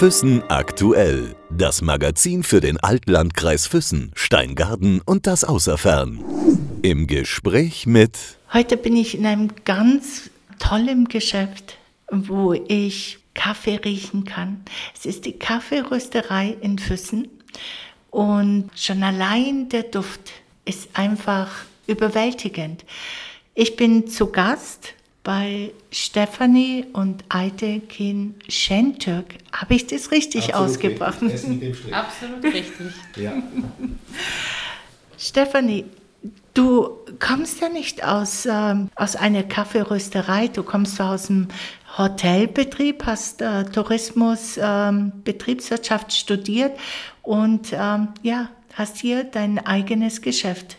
Füssen aktuell. Das Magazin für den Altlandkreis Füssen, Steingarten und das Außerfern. Im Gespräch mit. Heute bin ich in einem ganz tollen Geschäft, wo ich Kaffee riechen kann. Es ist die Kaffeerösterei in Füssen und schon allein der Duft ist einfach überwältigend. Ich bin zu Gast bei Stefanie und Aytekin Şentürk. Habe ich das richtig Absolut ausgebracht? Richtig. Absolut richtig. Ja. Stefanie, du kommst ja nicht aus, ähm, aus einer Kaffeerösterei, du kommst zwar aus dem Hotelbetrieb, hast äh, Tourismus, ähm, Betriebswirtschaft studiert und ähm, ja, hast hier dein eigenes Geschäft.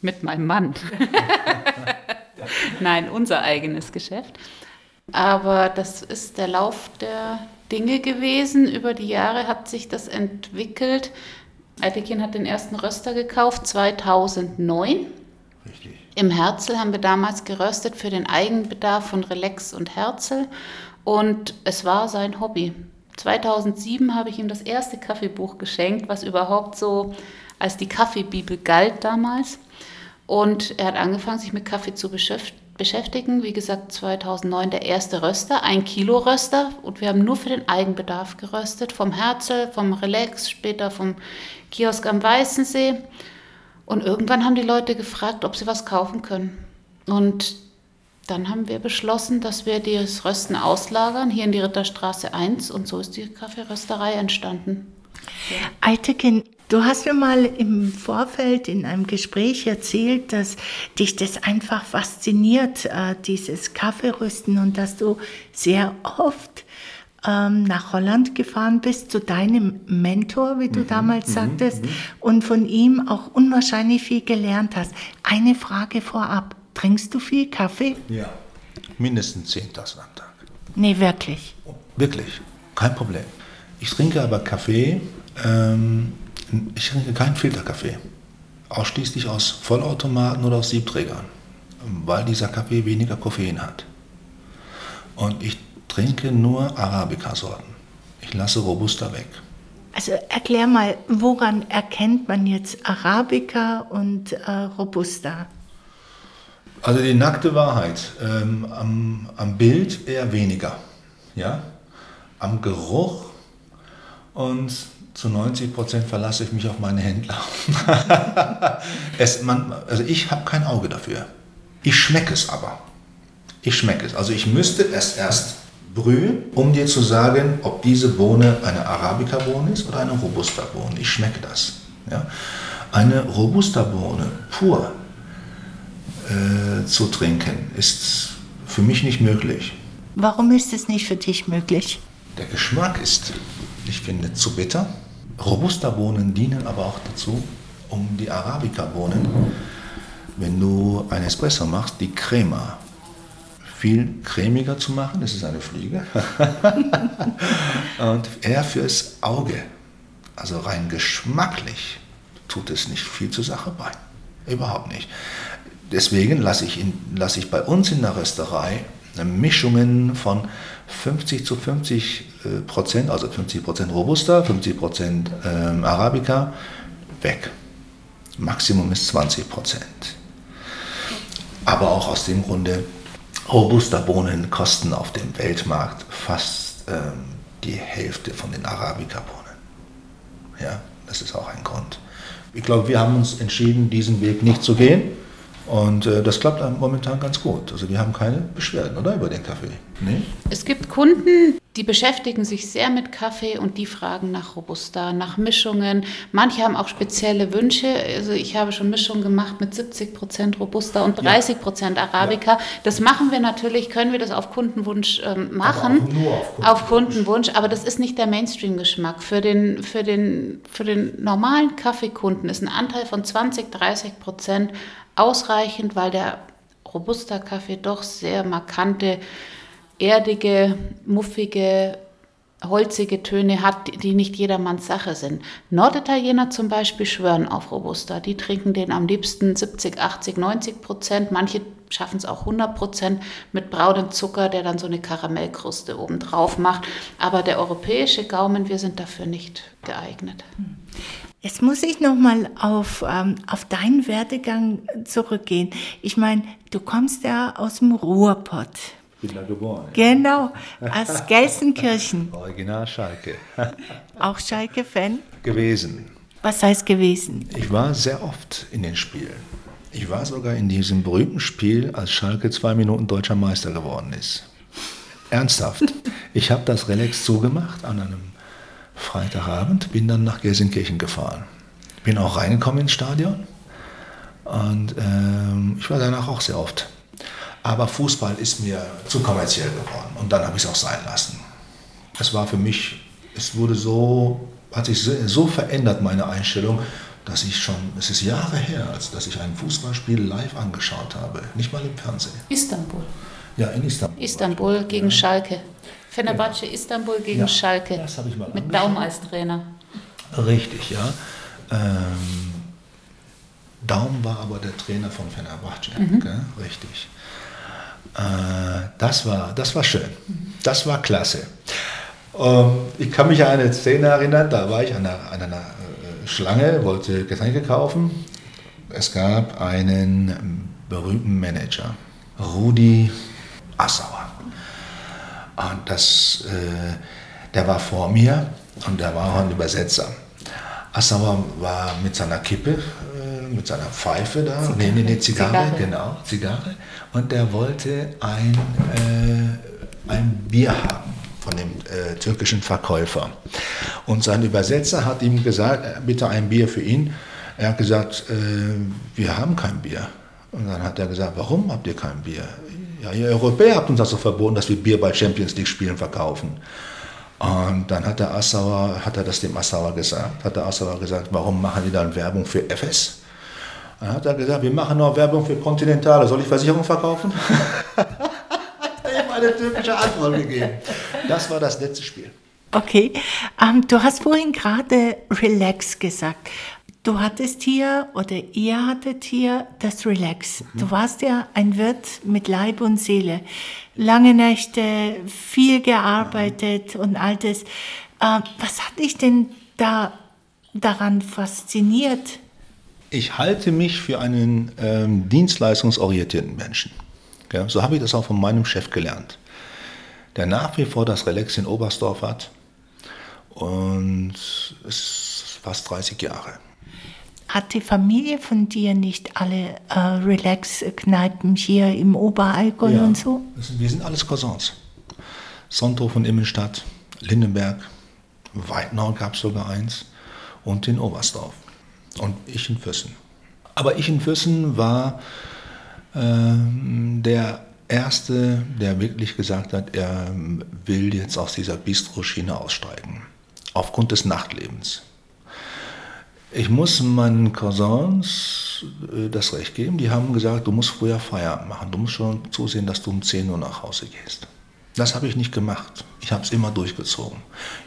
Mit meinem Mann. Nein, unser eigenes Geschäft. Aber das ist der Lauf der Dinge gewesen. Über die Jahre hat sich das entwickelt. Altekin hat den ersten Röster gekauft 2009. Richtig. Im Herzl haben wir damals geröstet für den Eigenbedarf von Relax und Herzl. Und es war sein Hobby. 2007 habe ich ihm das erste Kaffeebuch geschenkt, was überhaupt so als die Kaffeebibel galt damals. Und er hat angefangen, sich mit Kaffee zu beschäftigen. Wie gesagt, 2009 der erste Röster, ein Kilo Röster. Und wir haben nur für den Eigenbedarf geröstet. Vom Herzl, vom Relax, später vom Kiosk am Weißensee. Und irgendwann haben die Leute gefragt, ob sie was kaufen können. Und dann haben wir beschlossen, dass wir das Rösten auslagern, hier in die Ritterstraße 1. Und so ist die Kaffeerösterei entstanden. Altekin, du hast mir mal im Vorfeld in einem Gespräch erzählt, dass dich das einfach fasziniert, äh, dieses Kaffeerösten und dass du sehr oft ähm, nach Holland gefahren bist zu deinem Mentor, wie du Mhm, damals sagtest, und von ihm auch unwahrscheinlich viel gelernt hast. Eine Frage vorab. Trinkst du viel Kaffee? Ja. Mindestens 10 Tassen am Tag. Nee, wirklich. Wirklich. Kein Problem. Ich trinke aber Kaffee, ähm, ich trinke keinen Filterkaffee. Ausschließlich aus Vollautomaten oder aus Siebträgern, weil dieser Kaffee weniger Koffein hat. Und ich trinke nur Arabica-Sorten. Ich lasse Robusta weg. Also erklär mal, woran erkennt man jetzt Arabica und äh, Robusta? Also die nackte Wahrheit. Ähm, am, am Bild eher weniger. Ja? Am Geruch und zu 90 Prozent verlasse ich mich auf meine Händler. es, man, also ich habe kein Auge dafür. Ich schmecke es aber. Ich schmecke es. Also ich müsste es erst brühen, um dir zu sagen, ob diese Bohne eine Arabica-Bohne ist oder eine Robusta-Bohne. Ich schmecke das. Ja? Eine Robusta-Bohne pur äh, zu trinken, ist für mich nicht möglich. Warum ist es nicht für dich möglich? Der Geschmack ist, ich finde, zu bitter. Robusta-Bohnen dienen aber auch dazu, um die Arabica-Bohnen, wenn du ein Espresso machst, die Crema viel cremiger zu machen. Das ist eine Fliege. Und eher fürs Auge, also rein geschmacklich, tut es nicht viel zur Sache bei. Überhaupt nicht. Deswegen lasse ich, in, lasse ich bei uns in der Rösterei Mischungen von 50 zu 50 äh, Prozent, also 50 Prozent Robusta, 50 Prozent ähm, Arabica, weg. Maximum ist 20 Prozent. Aber auch aus dem Grunde, Robusta-Bohnen kosten auf dem Weltmarkt fast ähm, die Hälfte von den Arabica-Bohnen. Ja, das ist auch ein Grund. Ich glaube, wir haben uns entschieden, diesen Weg nicht zu gehen. Und äh, das klappt momentan ganz gut. Also wir haben keine Beschwerden, oder? Über den Kaffee. Nee? Es gibt Kunden, die beschäftigen sich sehr mit Kaffee und die fragen nach Robusta, nach Mischungen. Manche haben auch spezielle Wünsche. Also ich habe schon Mischungen gemacht mit 70 Prozent Robusta und 30 Prozent Arabica. Das machen wir natürlich, können wir das auf Kundenwunsch ähm, machen. auch nur auf Kundenwunsch. Auf Kundenwunsch, aber das ist nicht der Mainstream-Geschmack. Für den, für, den, für den normalen Kaffeekunden ist ein Anteil von 20, 30 Prozent ausreichend, weil der Robusta-Kaffee doch sehr markante, erdige, muffige holzige Töne hat, die nicht jedermanns Sache sind. Norditaliener zum Beispiel schwören auf Robusta. Die trinken den am liebsten 70, 80, 90 Prozent. Manche schaffen es auch 100 Prozent mit braunem Zucker, der dann so eine Karamellkruste oben drauf macht. Aber der europäische Gaumen, wir sind dafür nicht geeignet. Jetzt muss ich noch mal auf, ähm, auf deinen Werdegang zurückgehen. Ich meine, du kommst ja aus dem Ruhrpott. Bin da geboren. Genau, aus Gelsenkirchen. Original Schalke. Auch Schalke-Fan? Gewesen. Was heißt gewesen? Ich war sehr oft in den Spielen. Ich war sogar in diesem berühmten Spiel, als Schalke zwei Minuten deutscher Meister geworden ist. Ernsthaft. Ich habe das Relax zugemacht an einem Freitagabend, bin dann nach Gelsenkirchen gefahren. Bin auch reingekommen ins Stadion und ähm, ich war danach auch sehr oft. Aber Fußball ist mir zu kommerziell geworden und dann habe ich es auch sein lassen. Es war für mich, es wurde so, hat sich so, so verändert, meine Einstellung, dass ich schon, es ist Jahre her, als dass ich ein Fußballspiel live angeschaut habe, nicht mal im Fernsehen. Istanbul. Ja, in Istanbul. Istanbul gegen ja. Schalke. Fenerbahce Istanbul gegen Ja, Schalke. das habe ich mal Mit. Daum als Trainer. Richtig, ja. Ähm, Daum war aber der Trainer von Fenerbahce, gell? richtig. Äh, das, war, das war schön. Das war klasse. Ähm, ich kann mich an eine Szene erinnern, da war ich an einer, an einer äh, Schlange, wollte Getränke kaufen. Es gab einen berühmten Manager, Rudi Assauer. Und das, äh, der war vor mir und der war auch ein Übersetzer. Assauer war mit seiner Kippe, äh, mit seiner Pfeife da, nee, nee, nee, Zigarre, Zigarre. genau, Zigarre. Und der wollte ein, äh, ein Bier haben von dem äh, türkischen Verkäufer. Und sein Übersetzer hat ihm gesagt, äh, bitte ein Bier für ihn. Er hat gesagt, äh, wir haben kein Bier. Und dann hat er gesagt, warum habt ihr kein Bier? Ja, ihr Europäer habt uns das so verboten, dass wir Bier bei Champions League Spielen verkaufen. Und dann hat der Assauer, hat er das dem Assauer gesagt, hat der Assauer gesagt, warum machen die dann Werbung für FS? Dann hat er gesagt, wir machen noch Werbung für Continentale, soll ich Versicherung verkaufen? hat er ihm eine türkische Antwort gegeben. Das war das letzte Spiel. Okay, ähm, du hast vorhin gerade Relax gesagt. Du hattest hier oder ihr hattet hier das Relax. Du warst ja ein Wirt mit Leib und Seele. Lange Nächte, viel gearbeitet und all das. Ähm, was hat dich denn da daran fasziniert? Ich halte mich für einen ähm, dienstleistungsorientierten Menschen. Ja, so habe ich das auch von meinem Chef gelernt, der nach wie vor das Relax in Oberstdorf hat und es ist fast 30 Jahre. Hat die Familie von dir nicht alle äh, Relax-Kneipen hier im Oberallgäu und so? sind- wir sind alles Cousins. Sonthof und Immenstadt, Lindenberg, Weidnau gab es sogar eins und in Oberstdorf. Und ich in Füssen. Aber ich in Füssen war ähm, der Erste, der wirklich gesagt hat, er ähm, will jetzt aus dieser Bistro-Schiene aussteigen. Aufgrund des Nachtlebens. Ich muss meinen Cousins äh, das Recht geben. Die haben gesagt, du musst früher Feierabend machen. Du musst schon zusehen, dass du um 10 Uhr nach Hause gehst. Das habe ich nicht gemacht. Ich habe es immer durchgezogen.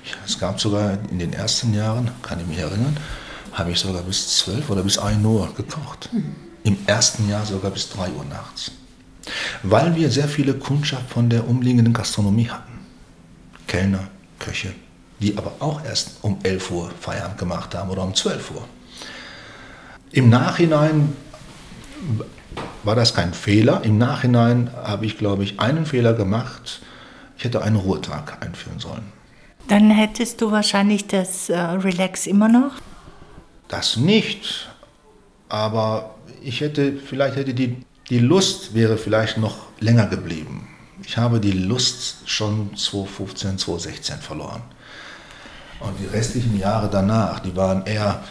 Ich, es gab sogar in den ersten Jahren, kann ich mich erinnern, habe ich sogar bis 12 oder bis 1 Uhr gekocht. Im ersten Jahr sogar bis 3 Uhr nachts. Weil wir sehr viele Kundschaft von der umliegenden Gastronomie hatten. Kellner, Köche, die aber auch erst um 11 Uhr Feierabend gemacht haben oder um 12 Uhr. Im Nachhinein war das kein Fehler. Im Nachhinein habe ich, glaube ich, einen Fehler gemacht. Ich hätte einen Ruhetag einführen sollen. Dann hättest du wahrscheinlich das äh, Relax immer noch. Das nicht, aber ich hätte, vielleicht hätte die, die Lust wäre vielleicht noch länger geblieben. Ich habe die Lust schon 2015, 2016 verloren. Und die restlichen Jahre danach, die waren eher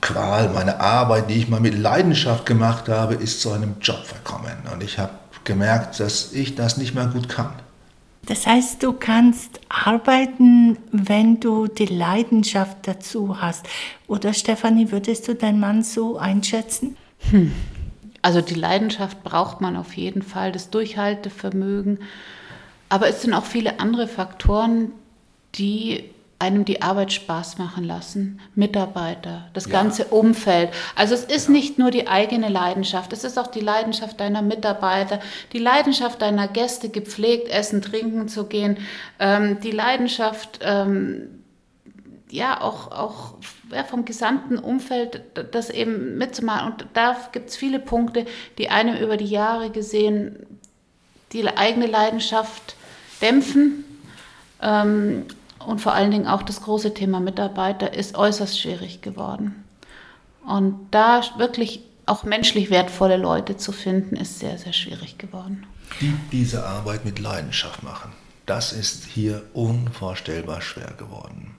Qual. Meine Arbeit, die ich mal mit Leidenschaft gemacht habe, ist zu einem Job verkommen. Und ich habe gemerkt, dass ich das nicht mehr gut kann. Das heißt, du kannst arbeiten, wenn du die Leidenschaft dazu hast. Oder Stefanie, würdest du deinen Mann so einschätzen? Also die Leidenschaft braucht man auf jeden Fall, das Durchhaltevermögen. Aber es sind auch viele andere Faktoren, die einem die Arbeit Spaß machen lassen, Mitarbeiter, das ja. ganze Umfeld. Also es ist ja. nicht nur die eigene Leidenschaft, es ist auch die Leidenschaft deiner Mitarbeiter, die Leidenschaft deiner Gäste, gepflegt essen, trinken zu gehen, ähm, die Leidenschaft, ähm, ja, auch, auch ja, vom gesamten Umfeld das eben mitzumachen. Und da gibt es viele Punkte, die einem über die Jahre gesehen die eigene Leidenschaft dämpfen. Ähm, und vor allen Dingen auch das große Thema Mitarbeiter ist äußerst schwierig geworden. Und da wirklich auch menschlich wertvolle Leute zu finden, ist sehr, sehr schwierig geworden. Die diese Arbeit mit Leidenschaft machen, das ist hier unvorstellbar schwer geworden.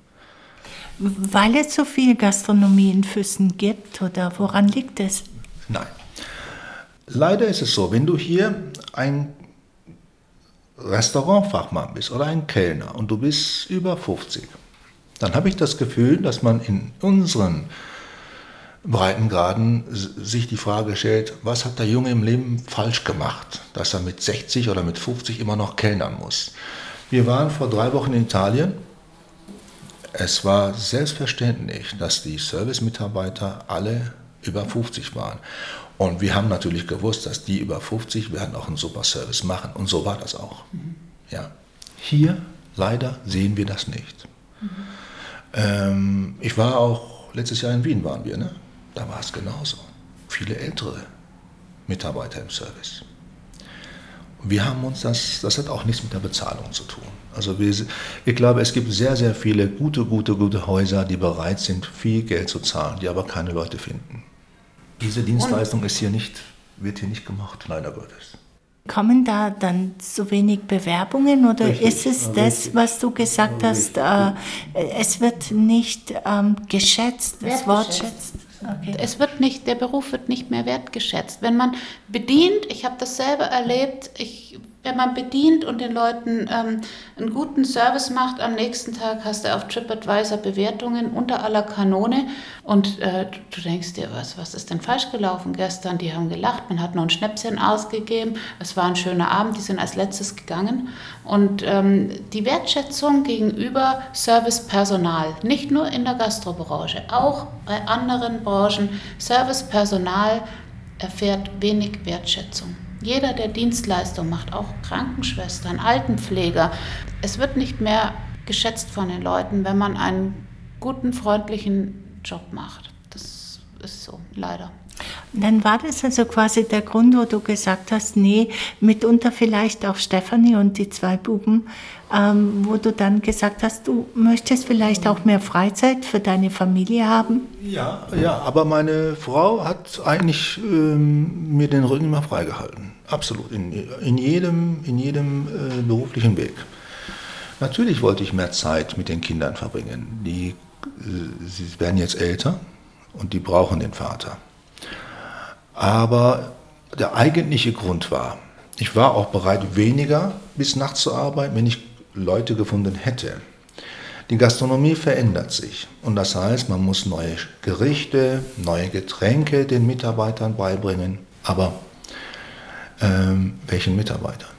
Weil es so viel Gastronomie in Füssen gibt oder woran liegt es? Nein. Leider ist es so, wenn du hier ein Restaurantfachmann bist oder ein Kellner und du bist über 50, dann habe ich das Gefühl, dass man in unseren Breitengraden sich die Frage stellt, was hat der Junge im Leben falsch gemacht, dass er mit 60 oder mit 50 immer noch kellnern muss. Wir waren vor drei Wochen in Italien. Es war selbstverständlich, dass die Servicemitarbeiter alle über 50 waren. Und wir haben natürlich gewusst, dass die über 50 werden auch einen super Service machen. Und so war das auch. Mhm. Ja. Hier leider sehen wir das nicht. Mhm. Ähm, ich war auch, letztes Jahr in Wien waren wir, ne? da war es genauso. Viele ältere Mitarbeiter im Service. Wir haben uns das, das hat auch nichts mit der Bezahlung zu tun. Also wir, ich glaube, es gibt sehr, sehr viele gute, gute, gute Häuser, die bereit sind, viel Geld zu zahlen, die aber keine Leute finden. Diese Dienstleistung ist hier nicht, wird hier nicht gemacht, leider Gottes. Kommen da dann so wenig Bewerbungen oder richtig, ist es das, richtig. was du gesagt hast, äh, es wird nicht ähm, geschätzt, das Wort schätzt? Okay. Es wird nicht, der Beruf wird nicht mehr wertgeschätzt. Wenn man bedient, ich habe das selber erlebt, ich wenn man bedient und den Leuten ähm, einen guten Service macht, am nächsten Tag hast du auf TripAdvisor Bewertungen unter aller Kanone und äh, du denkst dir, was, was ist denn falsch gelaufen gestern? Die haben gelacht, man hat noch ein Schnäpschen ausgegeben, es war ein schöner Abend, die sind als letztes gegangen und ähm, die Wertschätzung gegenüber Servicepersonal, nicht nur in der Gastrobranche, auch bei anderen Branchen, Servicepersonal erfährt wenig Wertschätzung. Jeder, der Dienstleistung macht, auch Krankenschwestern, Altenpfleger, es wird nicht mehr geschätzt von den Leuten, wenn man einen guten, freundlichen Job macht. Das ist so, leider. Dann war das also quasi der Grund, wo du gesagt hast, nee, mitunter vielleicht auch Stefanie und die zwei Buben, ähm, wo du dann gesagt hast, du möchtest vielleicht auch mehr Freizeit für deine Familie haben? Ja, ja, aber meine Frau hat eigentlich ähm, mir den Rücken immer freigehalten. Absolut, in, in jedem, in jedem äh, beruflichen Weg. Natürlich wollte ich mehr Zeit mit den Kindern verbringen. Die, äh, sie werden jetzt älter und die brauchen den Vater. Aber der eigentliche Grund war, ich war auch bereit, weniger bis nachts zu arbeiten, wenn ich Leute gefunden hätte. Die Gastronomie verändert sich und das heißt, man muss neue Gerichte, neue Getränke den Mitarbeitern beibringen, aber ähm, welchen Mitarbeitern?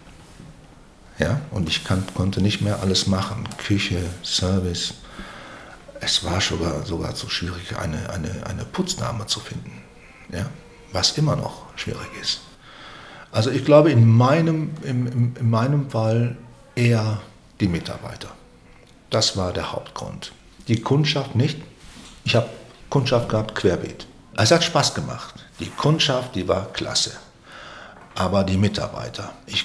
Ja, und ich kann, konnte nicht mehr alles machen, Küche, Service. Es war sogar, sogar so schwierig, eine, eine, eine Putzdame zu finden. Ja, was immer noch schwierig ist. Also ich glaube in meinem, in, in meinem Fall eher die Mitarbeiter. Das war der Hauptgrund. Die Kundschaft nicht. Ich habe Kundschaft gehabt, querbeet. Es hat Spaß gemacht. Die Kundschaft, die war klasse. Aber die Mitarbeiter, ich,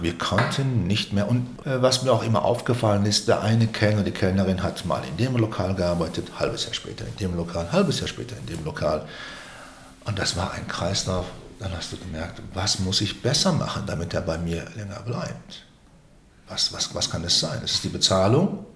wir konnten nicht mehr. Und äh, was mir auch immer aufgefallen ist, der eine Kellner, die Kellnerin hat mal in dem Lokal gearbeitet, halbes Jahr später in dem Lokal, halbes Jahr später in dem Lokal. Und das war ein Kreislauf. Dann hast du gemerkt, was muss ich besser machen, damit er bei mir länger bleibt? Was, was, was kann es sein? Ist es die Bezahlung?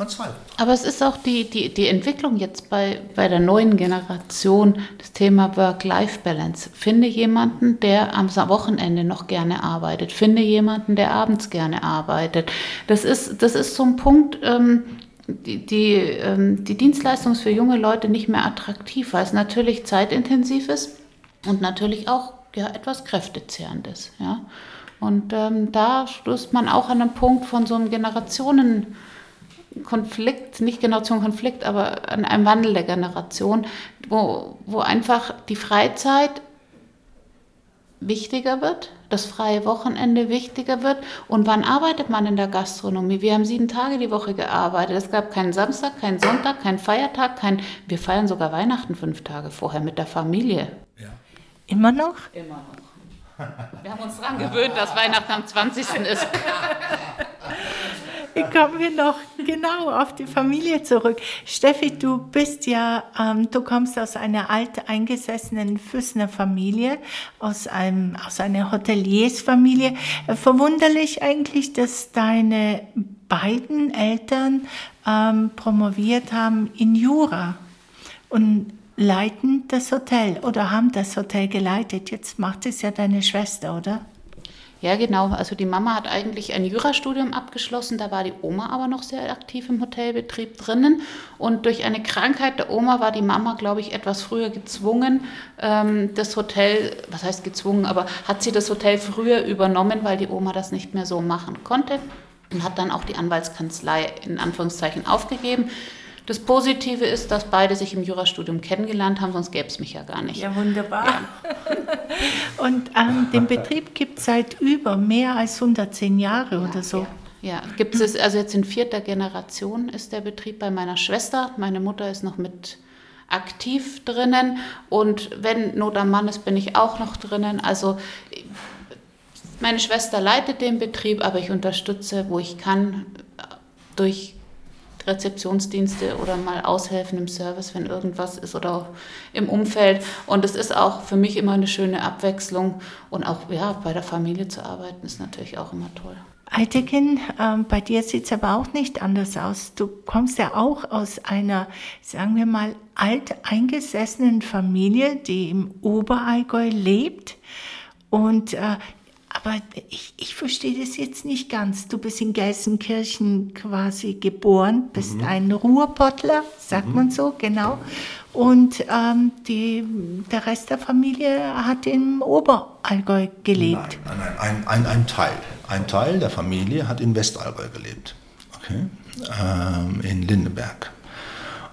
Man zweifelt. Aber es ist auch die, die, die Entwicklung jetzt bei, bei der neuen Generation, das Thema Work-Life-Balance. Finde jemanden, der am Wochenende noch gerne arbeitet. Finde jemanden, der abends gerne arbeitet. Das ist, das ist so ein Punkt, ähm, die, die, ähm, die Dienstleistung ist für junge Leute nicht mehr attraktiv, weil es natürlich zeitintensiv ist und natürlich auch ja, etwas kräftezehrend ist. Ja? Und ähm, da stößt man auch an einen Punkt von so einem Generationenkonflikt Konflikt, nicht Generation Konflikt, aber an einem Wandel der Generation, wo, wo einfach die Freizeit wichtiger wird, das freie Wochenende wichtiger wird. Und wann arbeitet man in der Gastronomie? Wir haben sieben Tage die Woche gearbeitet. Es gab keinen Samstag, keinen Sonntag, keinen Feiertag, kein. Wir feiern sogar Weihnachten fünf Tage vorher mit der Familie. Ja. Immer noch? Immer noch. Wir haben uns daran gewöhnt, dass Weihnachten am 20. ist. Wie kommen wir noch genau auf die Familie zurück? Steffi, du bist ja, ähm, du kommst aus einer alt eingesessenen Füßner Familie, aus, einem, aus einer Hoteliersfamilie. Äh, verwunderlich eigentlich, dass deine beiden Eltern ähm, promoviert haben in Jura und leiten das Hotel oder haben das Hotel geleitet. Jetzt macht es ja deine Schwester, oder? Ja, genau. Also die Mama hat eigentlich ein Jurastudium abgeschlossen, da war die Oma aber noch sehr aktiv im Hotelbetrieb drinnen. Und durch eine Krankheit der Oma war die Mama, glaube ich, etwas früher gezwungen, ähm, das Hotel, was heißt gezwungen, aber hat sie das Hotel früher übernommen, weil die Oma das nicht mehr so machen konnte und hat dann auch die Anwaltskanzlei in Anführungszeichen aufgegeben. Das Positive ist, dass beide sich im Jurastudium kennengelernt haben, sonst gäbe es mich ja gar nicht. Ja, wunderbar. Ja. Und ähm, den Betrieb gibt es seit über mehr als 110 Jahre ja, oder so. Ja. ja, gibt es, also jetzt in vierter Generation ist der Betrieb bei meiner Schwester. Meine Mutter ist noch mit aktiv drinnen und wenn Not am Mann ist, bin ich auch noch drinnen. Also meine Schwester leitet den Betrieb, aber ich unterstütze, wo ich kann, durch Rezeptionsdienste oder mal aushelfen im Service, wenn irgendwas ist oder im Umfeld. Und es ist auch für mich immer eine schöne Abwechslung. Und auch ja, bei der Familie zu arbeiten ist natürlich auch immer toll. Altekin, ähm, bei dir sieht es aber auch nicht anders aus. Du kommst ja auch aus einer, sagen wir mal, alteingesessenen Familie, die im Oberallgäu lebt. Und äh, aber ich, ich verstehe das jetzt nicht ganz. Du bist in Gelsenkirchen quasi geboren, bist mhm. ein Ruhrpottler, sagt mhm. man so, genau. Und ähm, die, der Rest der Familie hat im Oberallgäu gelebt. Nein, nein, nein ein, ein, ein Teil. Ein Teil der Familie hat in Westallgäu gelebt. Okay? Ähm, in Lindenberg.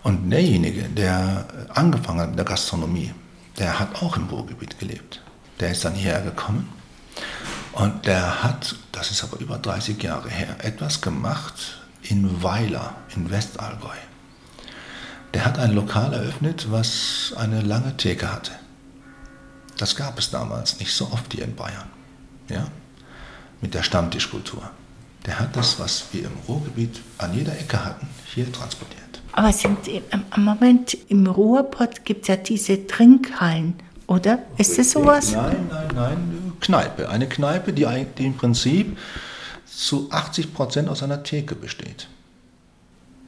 Und derjenige, der angefangen hat mit der Gastronomie, der hat auch im Ruhrgebiet gelebt. Der ist dann hierher gekommen und der hat, das ist aber über 30 Jahre her, etwas gemacht in Weiler in Westallgäu. Der hat ein Lokal eröffnet, was eine lange Theke hatte. Das gab es damals nicht so oft hier in Bayern. Ja? Mit der Stammtischkultur. Der hat das, was wir im Ruhrgebiet an jeder Ecke hatten, hier transportiert. Aber sind im Moment im Ruhrpott gibt es ja diese Trinkhallen oder? Ist das sowas? Nein, nein, nein. Kneipe. Eine Kneipe, die, die im Prinzip zu 80 Prozent aus einer Theke besteht.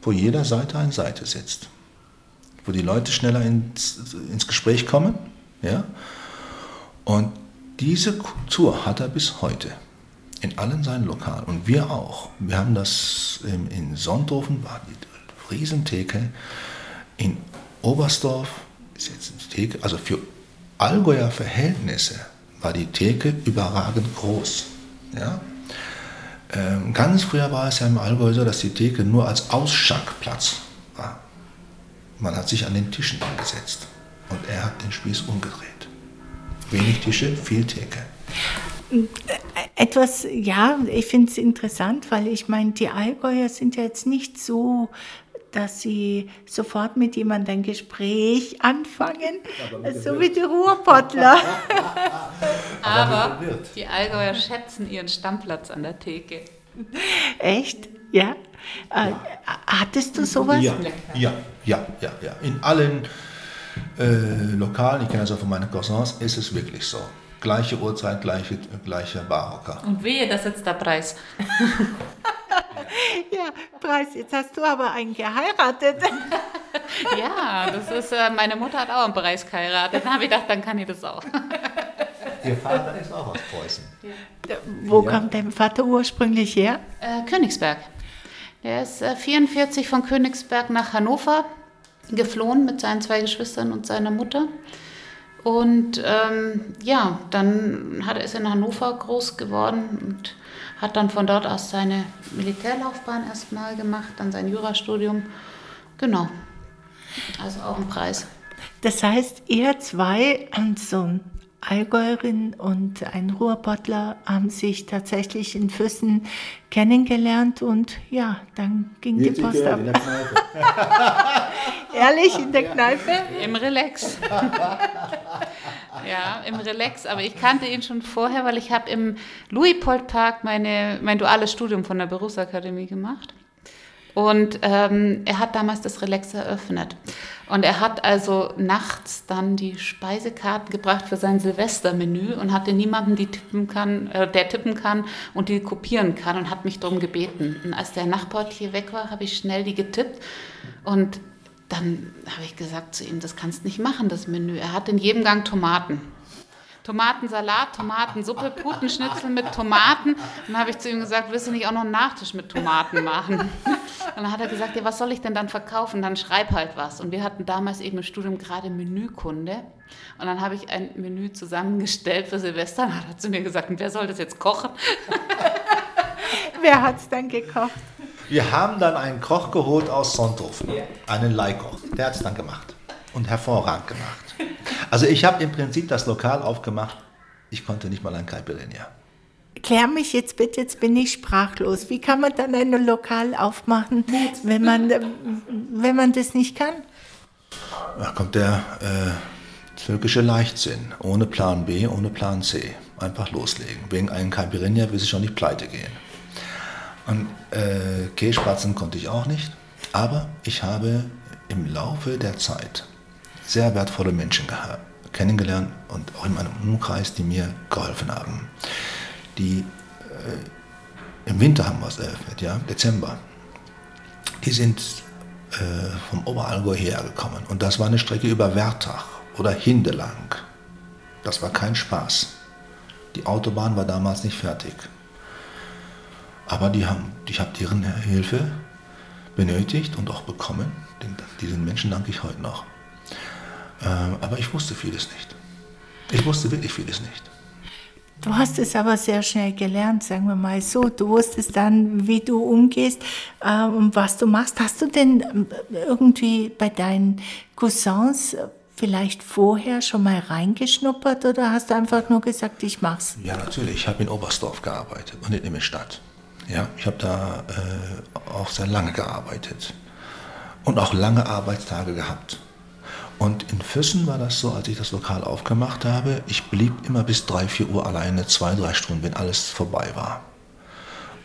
Wo jeder Seite an Seite sitzt. Wo die Leute schneller ins, ins Gespräch kommen. Ja? Und diese Kultur hat er bis heute. In allen seinen Lokalen. Und wir auch. Wir haben das in, in Sonthofen, war die Riesentheke. In Oberstdorf ist jetzt eine Theke, also für Allgäuer Verhältnisse war die Theke überragend groß. Ja? Ähm, ganz früher war es ja im Allgäu so, dass die Theke nur als Ausschankplatz war. Man hat sich an den Tischen angesetzt und er hat den Spieß umgedreht. Wenig Tische, viel Theke. Etwas, ja, ich finde es interessant, weil ich meine, die Allgäuer sind ja jetzt nicht so dass sie sofort mit jemandem ein Gespräch anfangen, so wie die Ruhrpottler. Aber die Allgäuer schätzen ihren Stammplatz an der Theke. Echt? Ja? Äh, hattest du sowas? Ja, ja, ja, ja. ja. In allen äh, Lokalen, ich kenne das auch von meinen Cousins, ist es wirklich so. Gleiche Uhrzeit, gleiche, gleiche Barhocker. Und wehe, das ist jetzt der Preis. Preis, jetzt hast du aber einen geheiratet. ja, das ist, äh, meine Mutter hat auch einen Preis geheiratet. Dann habe ich gedacht, dann kann ich das auch. Ihr Vater ist auch aus Preußen. Ja. Wo ja. kommt dein Vater ursprünglich her? Äh, Königsberg. Der ist äh, 44 von Königsberg nach Hannover geflohen mit seinen zwei Geschwistern und seiner Mutter. Und ähm, ja, dann hat er, ist er in Hannover groß geworden und hat dann von dort aus seine Militärlaufbahn erstmal gemacht, dann sein Jurastudium. Genau. Also auch ein Preis. Das heißt, ihr zwei, so ein Allgäuerin und ein Ruhrbottler haben sich tatsächlich in Füssen kennengelernt und ja, dann ging Wie die Post ab. In. Ehrlich, in der Kneipe? Im Relax. ja, im Relax. Aber ich kannte ihn schon vorher, weil ich habe im Louis-Pold-Park meine, mein duales Studium von der Berufsakademie gemacht. Und ähm, er hat damals das Relax eröffnet. Und er hat also nachts dann die Speisekarten gebracht für sein Silvestermenü und hatte niemanden, die tippen kann, äh, der tippen kann und die kopieren kann und hat mich darum gebeten. Und als der Nachbartier weg war, habe ich schnell die getippt und dann habe ich gesagt zu ihm, das kannst nicht machen, das Menü. Er hat in jedem Gang Tomaten. Tomatensalat, Tomatensuppe, Putenschnitzel mit Tomaten. Dann habe ich zu ihm gesagt, willst du nicht auch noch einen Nachtisch mit Tomaten machen? Und dann hat er gesagt, ja, was soll ich denn dann verkaufen? Dann schreib halt was. Und wir hatten damals eben im Studium gerade Menükunde. Und dann habe ich ein Menü zusammengestellt für Silvester. Und dann hat er zu mir gesagt, wer soll das jetzt kochen? wer hat es dann gekocht? Wir haben dann einen Koch geholt aus Sonthofen, einen Leihkoch. Der hat es dann gemacht und hervorragend gemacht. Also ich habe im Prinzip das Lokal aufgemacht. Ich konnte nicht mal ein Caipirinha. Klär mich jetzt bitte, jetzt bin ich sprachlos. Wie kann man dann ein Lokal aufmachen, wenn man, wenn man das nicht kann? Da kommt der äh, türkische Leichtsinn. Ohne Plan B, ohne Plan C. Einfach loslegen. Wegen einem Caipirinha will ich schon nicht pleite gehen. Und äh, Käsespatzen konnte ich auch nicht. Aber ich habe im Laufe der Zeit sehr wertvolle Menschen kennengelernt und auch in meinem Umkreis, die mir geholfen haben. Die äh, im Winter haben wir es eröffnet, ja, Dezember. Die sind äh, vom Oberallgäu hergekommen und das war eine Strecke über Wertach oder Hindelang. Das war kein Spaß. Die Autobahn war damals nicht fertig. Aber die haben, ich habe deren Hilfe benötigt und auch bekommen. diesen Menschen danke ich heute noch. Ähm, aber ich wusste vieles nicht. Ich wusste wirklich vieles nicht. Du hast es aber sehr schnell gelernt, sagen wir mal so. Du wusstest dann, wie du umgehst äh, und was du machst. Hast du denn äh, irgendwie bei deinen Cousins vielleicht vorher schon mal reingeschnuppert oder hast du einfach nur gesagt, ich mach's? Ja, natürlich. Ich habe in Oberstdorf gearbeitet und nicht in der Stadt. Ja, ich habe da äh, auch sehr lange gearbeitet und auch lange Arbeitstage gehabt. Und in Füssen war das so, als ich das Lokal aufgemacht habe, ich blieb immer bis 3, 4 Uhr alleine, zwei, drei Stunden, wenn alles vorbei war.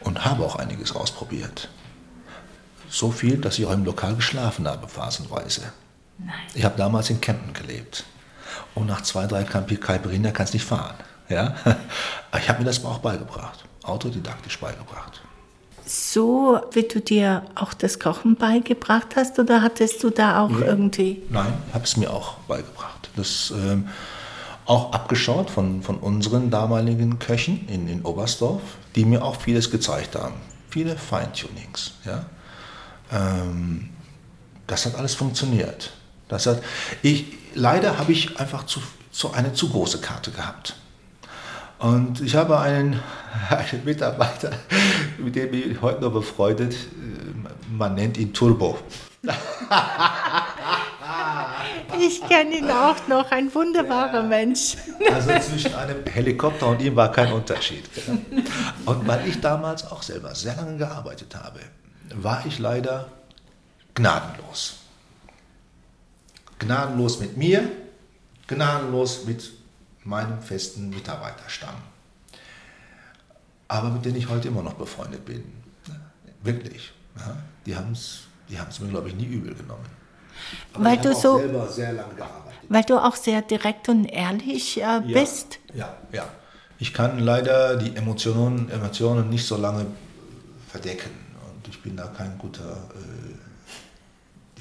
Und habe auch einiges ausprobiert. So viel, dass ich auch im Lokal geschlafen habe, phasenweise. Nein. Ich habe damals in Kempten gelebt. Und nach zwei, drei Caipirinha kannst du nicht fahren. Ja? Ich habe mir das auch beigebracht, autodidaktisch beigebracht so, wie du dir auch das Kochen beigebracht hast oder hattest du da auch nee. irgendwie? Nein, ich habe es mir auch beigebracht. Das ähm, auch abgeschaut von, von unseren damaligen Köchen in, in Oberstdorf, die mir auch vieles gezeigt haben. Viele Feintunings. Ja? Ähm, das hat alles funktioniert. Das hat, ich, leider habe ich einfach zu, zu eine zu große Karte gehabt. Und ich habe einen, einen Mitarbeiter, mit dem ich heute noch befreundet. Man nennt ihn Turbo. Ich kenne ihn auch noch, ein wunderbarer Mensch. Also zwischen einem Helikopter und ihm war kein Unterschied. Und weil ich damals auch selber sehr lange gearbeitet habe, war ich leider gnadenlos. Gnadenlos mit mir, gnadenlos mit meinem festen Mitarbeiterstamm. Aber mit denen ich heute immer noch befreundet bin. Wirklich. Ja, die haben es die mir, glaube ich, nie übel genommen. Aber weil du so, selber sehr lange gearbeitet. Weil du auch sehr direkt und ehrlich äh, bist. Ja, ja, ja. Ich kann leider die Emotionen, Emotionen nicht so lange verdecken. Und ich bin da kein guter äh,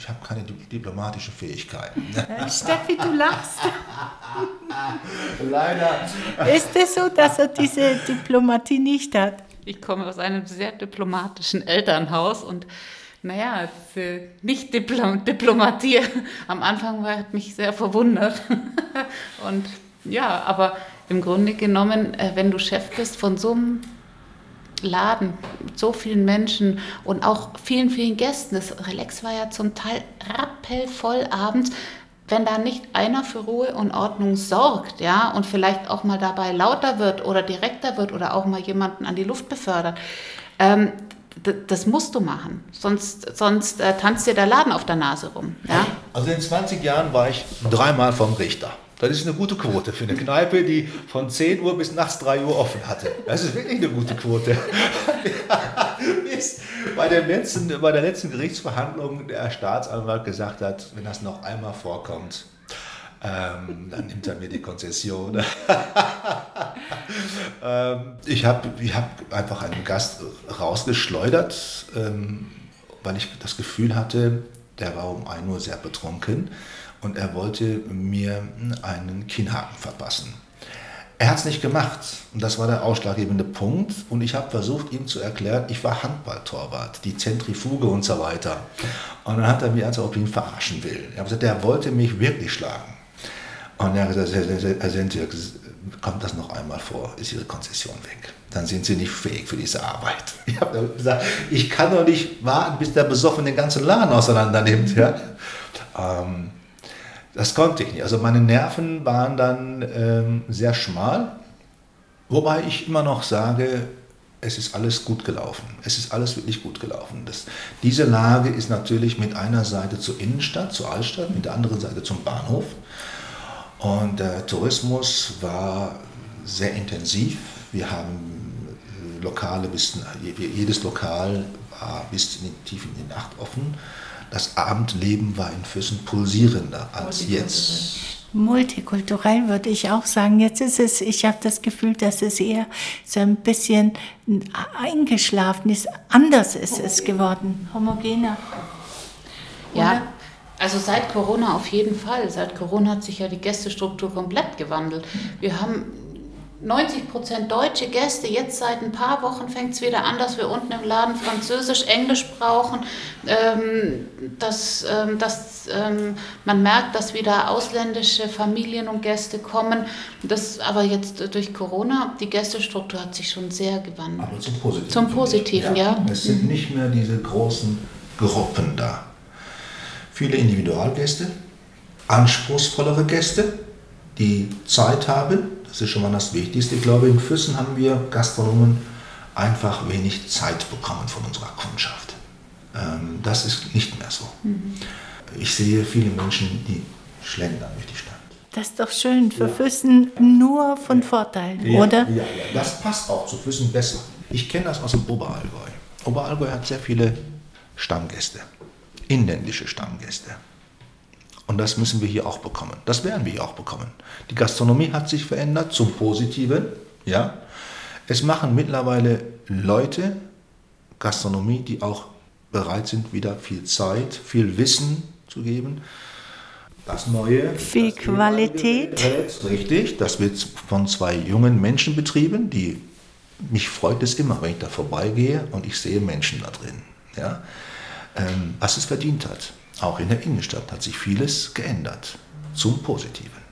ich habe keine diplomatischen Fähigkeiten. Äh, Steffi, du lachst. Leider. Ist es so, dass er diese Diplomatie nicht hat? Ich komme aus einem sehr diplomatischen Elternhaus und naja, nicht Diplom Diplomatie am Anfang war, hat mich sehr verwundert. Und ja, aber im Grunde genommen, äh, wenn du Chef bist von so einem Laden so vielen Menschen und auch vielen, vielen Gästen. Das Relax war ja zum Teil rappelvoll abends wenn da nicht einer für Ruhe und Ordnung sorgt, ja, und vielleicht auch mal dabei lauter wird oder direkter wird oder auch mal jemanden an die Luft befördert, ähm, das musst du machen, sonst, sonst äh, tanzt dir der Laden auf der Nase rum. Ja? Also in 20 Jahren war ich dreimal vom Richter. Das ist eine gute Quote für eine Kneipe, die von 10 Uhr bis nachts 3 Uhr offen hatte. Das ist wirklich eine gute Quote. bei, der letzten, bei der letzten Gerichtsverhandlung der Staatsanwalt gesagt hat, wenn das noch einmal vorkommt, ähm, dann nimmt er mir die Konzession. ähm, ich habe ich hab einfach einen Gast rausgeschleudert, ähm, weil ich das Gefühl hatte, der war um 1 Uhr sehr betrunken und er wollte mir einen Kinnhaken verpassen. Er hat es nicht gemacht und das war der ausschlaggebende Punkt und ich habe versucht ihm zu erklären, ich war Handballtorwart, die Zentrifuge und so weiter. Und dann hat er mir, als ob ich ihn verarschen will. Er hat gesagt, er wollte mich wirklich schlagen. Und er hat gesagt, Herr Sentjak, kommt das noch einmal vor, ist Ihre Konzession weg. Dann sind Sie nicht fähig für diese Arbeit. Ich habe gesagt, ich kann doch nicht warten, bis der Besoffen den ganzen Laden auseinander nimmt. Ja? Ähm, das konnte ich nicht. Also meine Nerven waren dann ähm, sehr schmal, wobei ich immer noch sage, es ist alles gut gelaufen. Es ist alles wirklich gut gelaufen. Das, diese Lage ist natürlich mit einer Seite zur Innenstadt, zur Altstadt, mit der anderen Seite zum Bahnhof. Und der Tourismus war sehr intensiv. Wir haben Lokale bis, jedes Lokal war bis in die, tief in die Nacht offen das Abendleben war in Füssen pulsierender als jetzt. Multikulturell würde ich auch sagen. Jetzt ist es, ich habe das Gefühl, dass es eher so ein bisschen eingeschlafen ist. Anders ist es geworden, homogener. Ja, also seit Corona auf jeden Fall. Seit Corona hat sich ja die Gästestruktur komplett gewandelt. Wir haben 90 Prozent deutsche Gäste. Jetzt seit ein paar Wochen fängt es wieder an, dass wir unten im Laden Französisch, Englisch brauchen. Ähm, dass, ähm, dass ähm, man merkt, dass wieder ausländische Familien und Gäste kommen. Das aber jetzt durch Corona, die Gästestruktur hat sich schon sehr gewandelt. Aber zum Positiven. Zum Positiven, ja. ja. Es sind nicht mehr diese großen Gruppen da. Viele Individualgäste, anspruchsvollere Gäste, die Zeit haben, das ist schon mal das Wichtigste. Ich glaube, in Füssen haben wir Gastronomen einfach wenig Zeit bekommen von unserer Kundschaft. Ähm, das ist nicht mehr so. Mhm. Ich sehe viele Menschen, die schlendern durch die Stadt. Das ist doch schön. Für ja. Füssen nur von Vorteil, ja, oder? Ja, ja, das passt auch zu Füssen besser. Ich kenne das aus dem Oberallgäu. Oberallgäu hat sehr viele Stammgäste, inländische Stammgäste. Und das müssen wir hier auch bekommen. Das werden wir hier auch bekommen. Die Gastronomie hat sich verändert zum Positiven. Ja? Es machen mittlerweile Leute Gastronomie, die auch bereit sind, wieder viel Zeit, viel Wissen zu geben. Das Neue. Viel das Qualität. Richtig, das wird von zwei jungen Menschen betrieben, die mich freut es immer, wenn ich da vorbeigehe und ich sehe Menschen da drin. Ja? Ähm, was es verdient hat. Auch in der Innenstadt hat sich vieles geändert zum Positiven.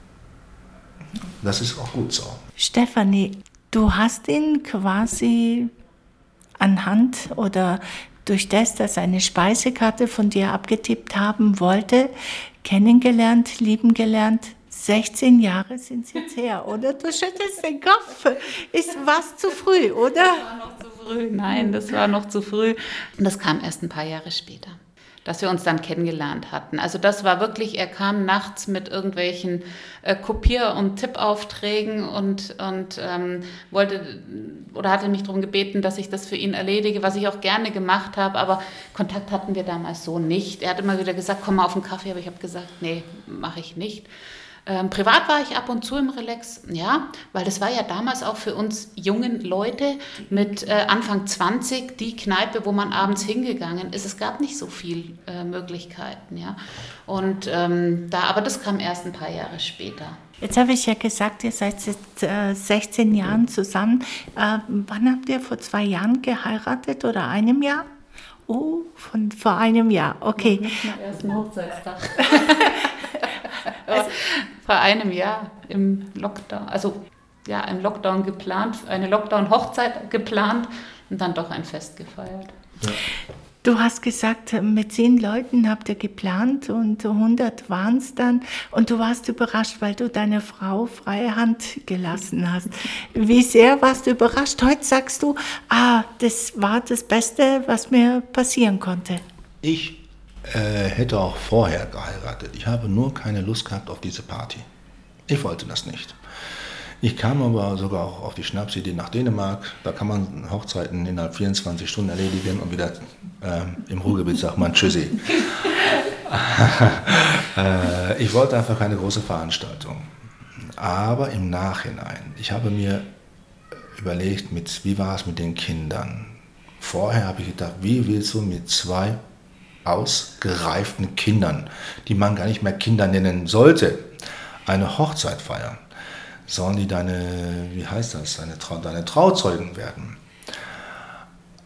Das ist auch gut so. Stefanie, du hast ihn quasi anhand oder durch das, dass eine Speisekarte von dir abgetippt haben wollte, kennengelernt, lieben gelernt. 16 Jahre sind es jetzt her, oder? Du schüttelst den Kopf. Ist was zu früh, oder? Das war noch zu früh. Nein, das war noch zu früh. Und das kam erst ein paar Jahre später dass wir uns dann kennengelernt hatten. Also das war wirklich, er kam nachts mit irgendwelchen äh, Kopier- und Tippaufträgen und, und ähm, wollte oder hatte mich darum gebeten, dass ich das für ihn erledige, was ich auch gerne gemacht habe, aber Kontakt hatten wir damals so nicht. Er hat immer wieder gesagt, komm mal auf den Kaffee, aber ich habe gesagt, nee, mache ich nicht. Ähm, privat war ich ab und zu im Relax, ja, weil das war ja damals auch für uns jungen Leute mit äh, Anfang 20 die Kneipe, wo man abends hingegangen ist. Es gab nicht so viele äh, Möglichkeiten, ja. Und ähm, da, aber das kam erst ein paar Jahre später. Jetzt habe ich ja gesagt, ihr seid seit äh, 16 Jahren zusammen. Äh, wann habt ihr vor zwei Jahren geheiratet oder einem Jahr? Oh, von vor einem Jahr, okay. Nicht mal erst ein Hochzeitstag. also, vor einem Jahr im Lockdown, also ja, im Lockdown geplant, eine Lockdown-Hochzeit geplant und dann doch ein Fest gefeiert. Ja. Du hast gesagt, mit zehn Leuten habt ihr geplant und 100 waren es dann. Und du warst überrascht, weil du deine Frau freie Hand gelassen hast. Wie sehr warst du überrascht? Heute sagst du, ah, das war das Beste, was mir passieren konnte. Ich äh, hätte auch vorher geheiratet. Ich habe nur keine Lust gehabt auf diese Party. Ich wollte das nicht. Ich kam aber sogar auch auf die Schnapsidee nach Dänemark. Da kann man Hochzeiten innerhalb 24 Stunden erledigen und wieder ähm, im Ruhrgebiet sagt man Tschüssi. äh, ich wollte einfach keine große Veranstaltung. Aber im Nachhinein, ich habe mir überlegt, mit, wie war es mit den Kindern? Vorher habe ich gedacht, wie willst du mit zwei ausgereiften Kindern, die man gar nicht mehr Kinder nennen sollte, eine Hochzeit feiern? sollen die deine, wie heißt das, deine, Trau, deine Trauzeugen werden.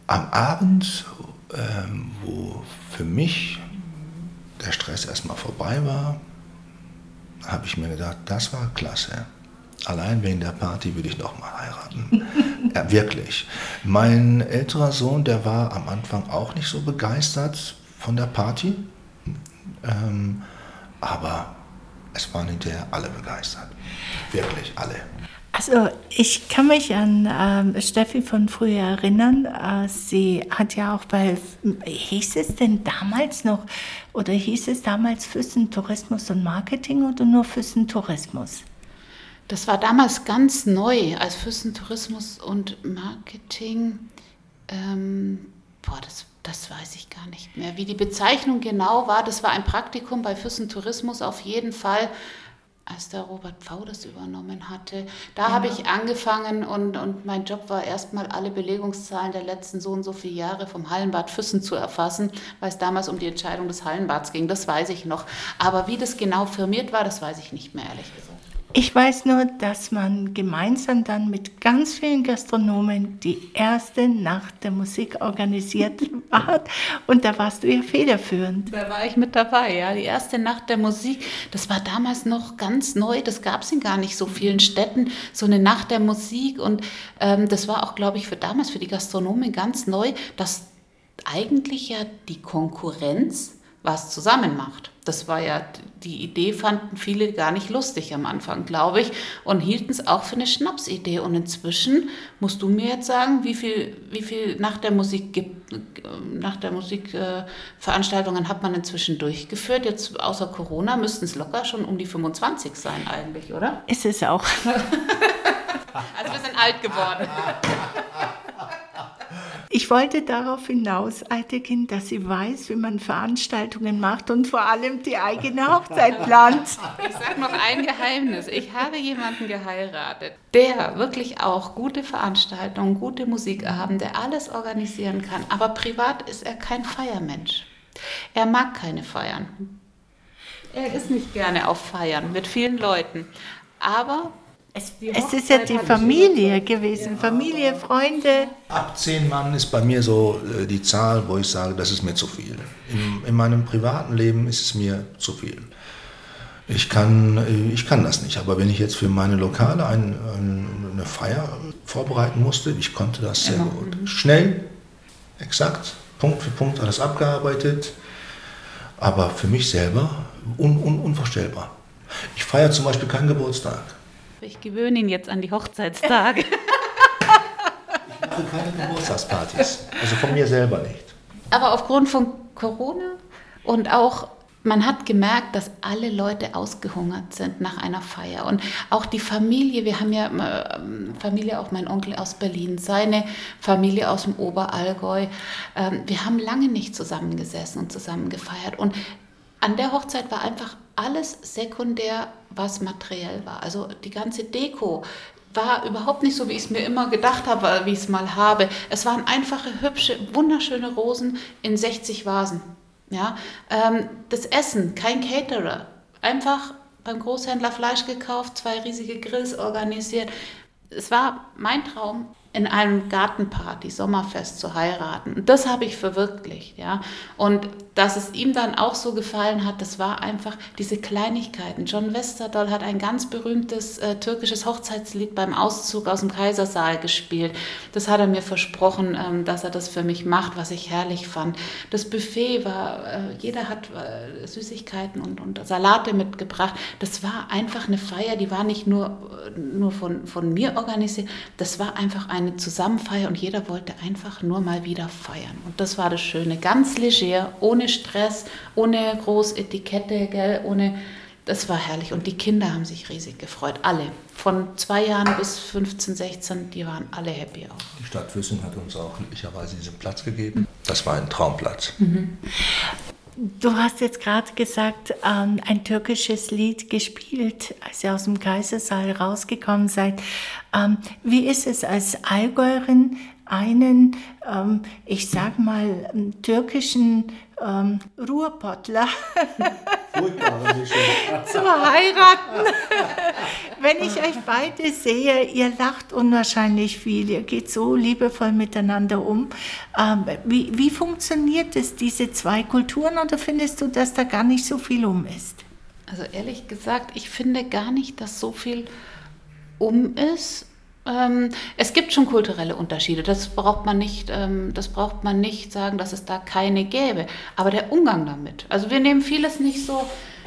Am Abend, ähm, wo für mich der Stress erstmal vorbei war, habe ich mir gedacht, das war klasse. Allein wegen der Party würde ich nochmal heiraten. ja, wirklich. Mein älterer Sohn, der war am Anfang auch nicht so begeistert von der Party. Ähm, aber es waren hinterher alle begeistert. Wirklich alle. Also ich kann mich an ähm, Steffi von früher erinnern. Äh, sie hat ja auch bei, hieß es denn damals noch, oder hieß es damals Füssen Tourismus und Marketing oder nur Füssen Tourismus? Das war damals ganz neu als Füssen Tourismus und Marketing. Ähm, boah, das das weiß ich gar nicht mehr. Wie die Bezeichnung genau war, das war ein Praktikum bei Füssen Tourismus auf jeden Fall, als der Robert Pfau das übernommen hatte. Da ja. habe ich angefangen und, und mein Job war erstmal alle Belegungszahlen der letzten so und so viele Jahre vom Hallenbad Füssen zu erfassen, weil es damals um die Entscheidung des Hallenbads ging. Das weiß ich noch. Aber wie das genau firmiert war, das weiß ich nicht mehr, ehrlich gesagt. Ich weiß nur, dass man gemeinsam dann mit ganz vielen Gastronomen die erste Nacht der Musik organisiert hat. Und da warst du ja federführend. Da war ich mit dabei, ja. Die erste Nacht der Musik, das war damals noch ganz neu. Das gab es in gar nicht so vielen Städten, so eine Nacht der Musik. Und ähm, das war auch, glaube ich, für damals, für die Gastronomen ganz neu, dass eigentlich ja die Konkurrenz was zusammen macht. Das war ja, die Idee fanden viele gar nicht lustig am Anfang, glaube ich, und hielten es auch für eine Schnapsidee. Und inzwischen musst du mir jetzt sagen, wie viel, wie viel nach der Musik gibt, nach der Musikveranstaltungen äh, hat man inzwischen durchgeführt. Jetzt außer Corona müssten es locker schon um die 25 sein eigentlich, oder? Ist es auch. also wir sind alt geworden. Ich wollte darauf hinaus, alte Kind, dass sie weiß, wie man Veranstaltungen macht und vor allem die eigene Hochzeit plant. Ich sage noch ein Geheimnis. Ich habe jemanden geheiratet, der wirklich auch gute Veranstaltungen, gute Musikabende, alles organisieren kann. Aber privat ist er kein Feiermensch. Er mag keine Feiern. Er ist nicht gerne auf Feiern mit vielen Leuten. Aber es, es ist ja die Familie gewesen, ja. Familie, Freunde. Ab zehn Mann ist bei mir so äh, die Zahl, wo ich sage, das ist mir zu viel. In, in meinem privaten Leben ist es mir zu viel. Ich kann, äh, ich kann das nicht, aber wenn ich jetzt für meine Lokale ein, eine Feier vorbereiten musste, ich konnte das sehr ja. gut. Schnell, exakt, Punkt für Punkt alles abgearbeitet, aber für mich selber un, un, unvorstellbar. Ich feiere zum Beispiel keinen Geburtstag. Ich gewöhne ihn jetzt an die Hochzeitstage. ich mache keine Geburtstagspartys. Also von mir selber nicht. Aber aufgrund von Corona und auch man hat gemerkt, dass alle Leute ausgehungert sind nach einer Feier. Und auch die Familie, wir haben ja äh, Familie, auch mein Onkel aus Berlin, seine Familie aus dem Oberallgäu. Ähm, wir haben lange nicht zusammengesessen und zusammen gefeiert. Und an der Hochzeit war einfach alles sekundär, was materiell war. Also die ganze Deko war überhaupt nicht so, wie ich es mir immer gedacht habe, wie ich es mal habe. Es waren einfache, hübsche, wunderschöne Rosen in 60 Vasen. Ja? Ähm, das Essen, kein Caterer. Einfach beim Großhändler Fleisch gekauft, zwei riesige Grills organisiert. Es war mein Traum, in einem Gartenparty, Sommerfest zu heiraten. Und das habe ich verwirklicht, ja. Und dass es ihm dann auch so gefallen hat, das war einfach diese Kleinigkeiten. John Westerdoll hat ein ganz berühmtes äh, türkisches Hochzeitslied beim Auszug aus dem Kaisersaal gespielt. Das hat er mir versprochen, ähm, dass er das für mich macht, was ich herrlich fand. Das Buffet war, äh, jeder hat äh, Süßigkeiten und, und Salate mitgebracht. Das war einfach eine Feier, die war nicht nur, äh, nur von, von mir organisiert, das war einfach eine Zusammenfeier und jeder wollte einfach nur mal wieder feiern. Und das war das Schöne, ganz leger, ohne Stress, ohne Großetikette, gell, ohne das war herrlich und die Kinder haben sich riesig gefreut, alle. Von zwei Jahren bis 15, 16, die waren alle happy auch. Die Stadt Füssen hat uns auch glücklicherweise diesen Platz gegeben. Das war ein Traumplatz. Mhm. Du hast jetzt gerade gesagt, ähm, ein türkisches Lied gespielt, als ihr aus dem Kaisersaal rausgekommen seid. Ähm, wie ist es als Allgäuerin, einen, ähm, ich sag mal, türkischen ähm, Ruhrpottler zu heiraten. Wenn ich euch beide sehe, ihr lacht unwahrscheinlich viel, ihr geht so liebevoll miteinander um. Ähm, wie, wie funktioniert es, diese zwei Kulturen, oder findest du, dass da gar nicht so viel um ist? Also ehrlich gesagt, ich finde gar nicht, dass so viel um ist. Ähm, es gibt schon kulturelle Unterschiede. Das braucht man nicht, ähm, das braucht man nicht sagen, dass es da keine gäbe. Aber der Umgang damit. Also wir nehmen vieles nicht so,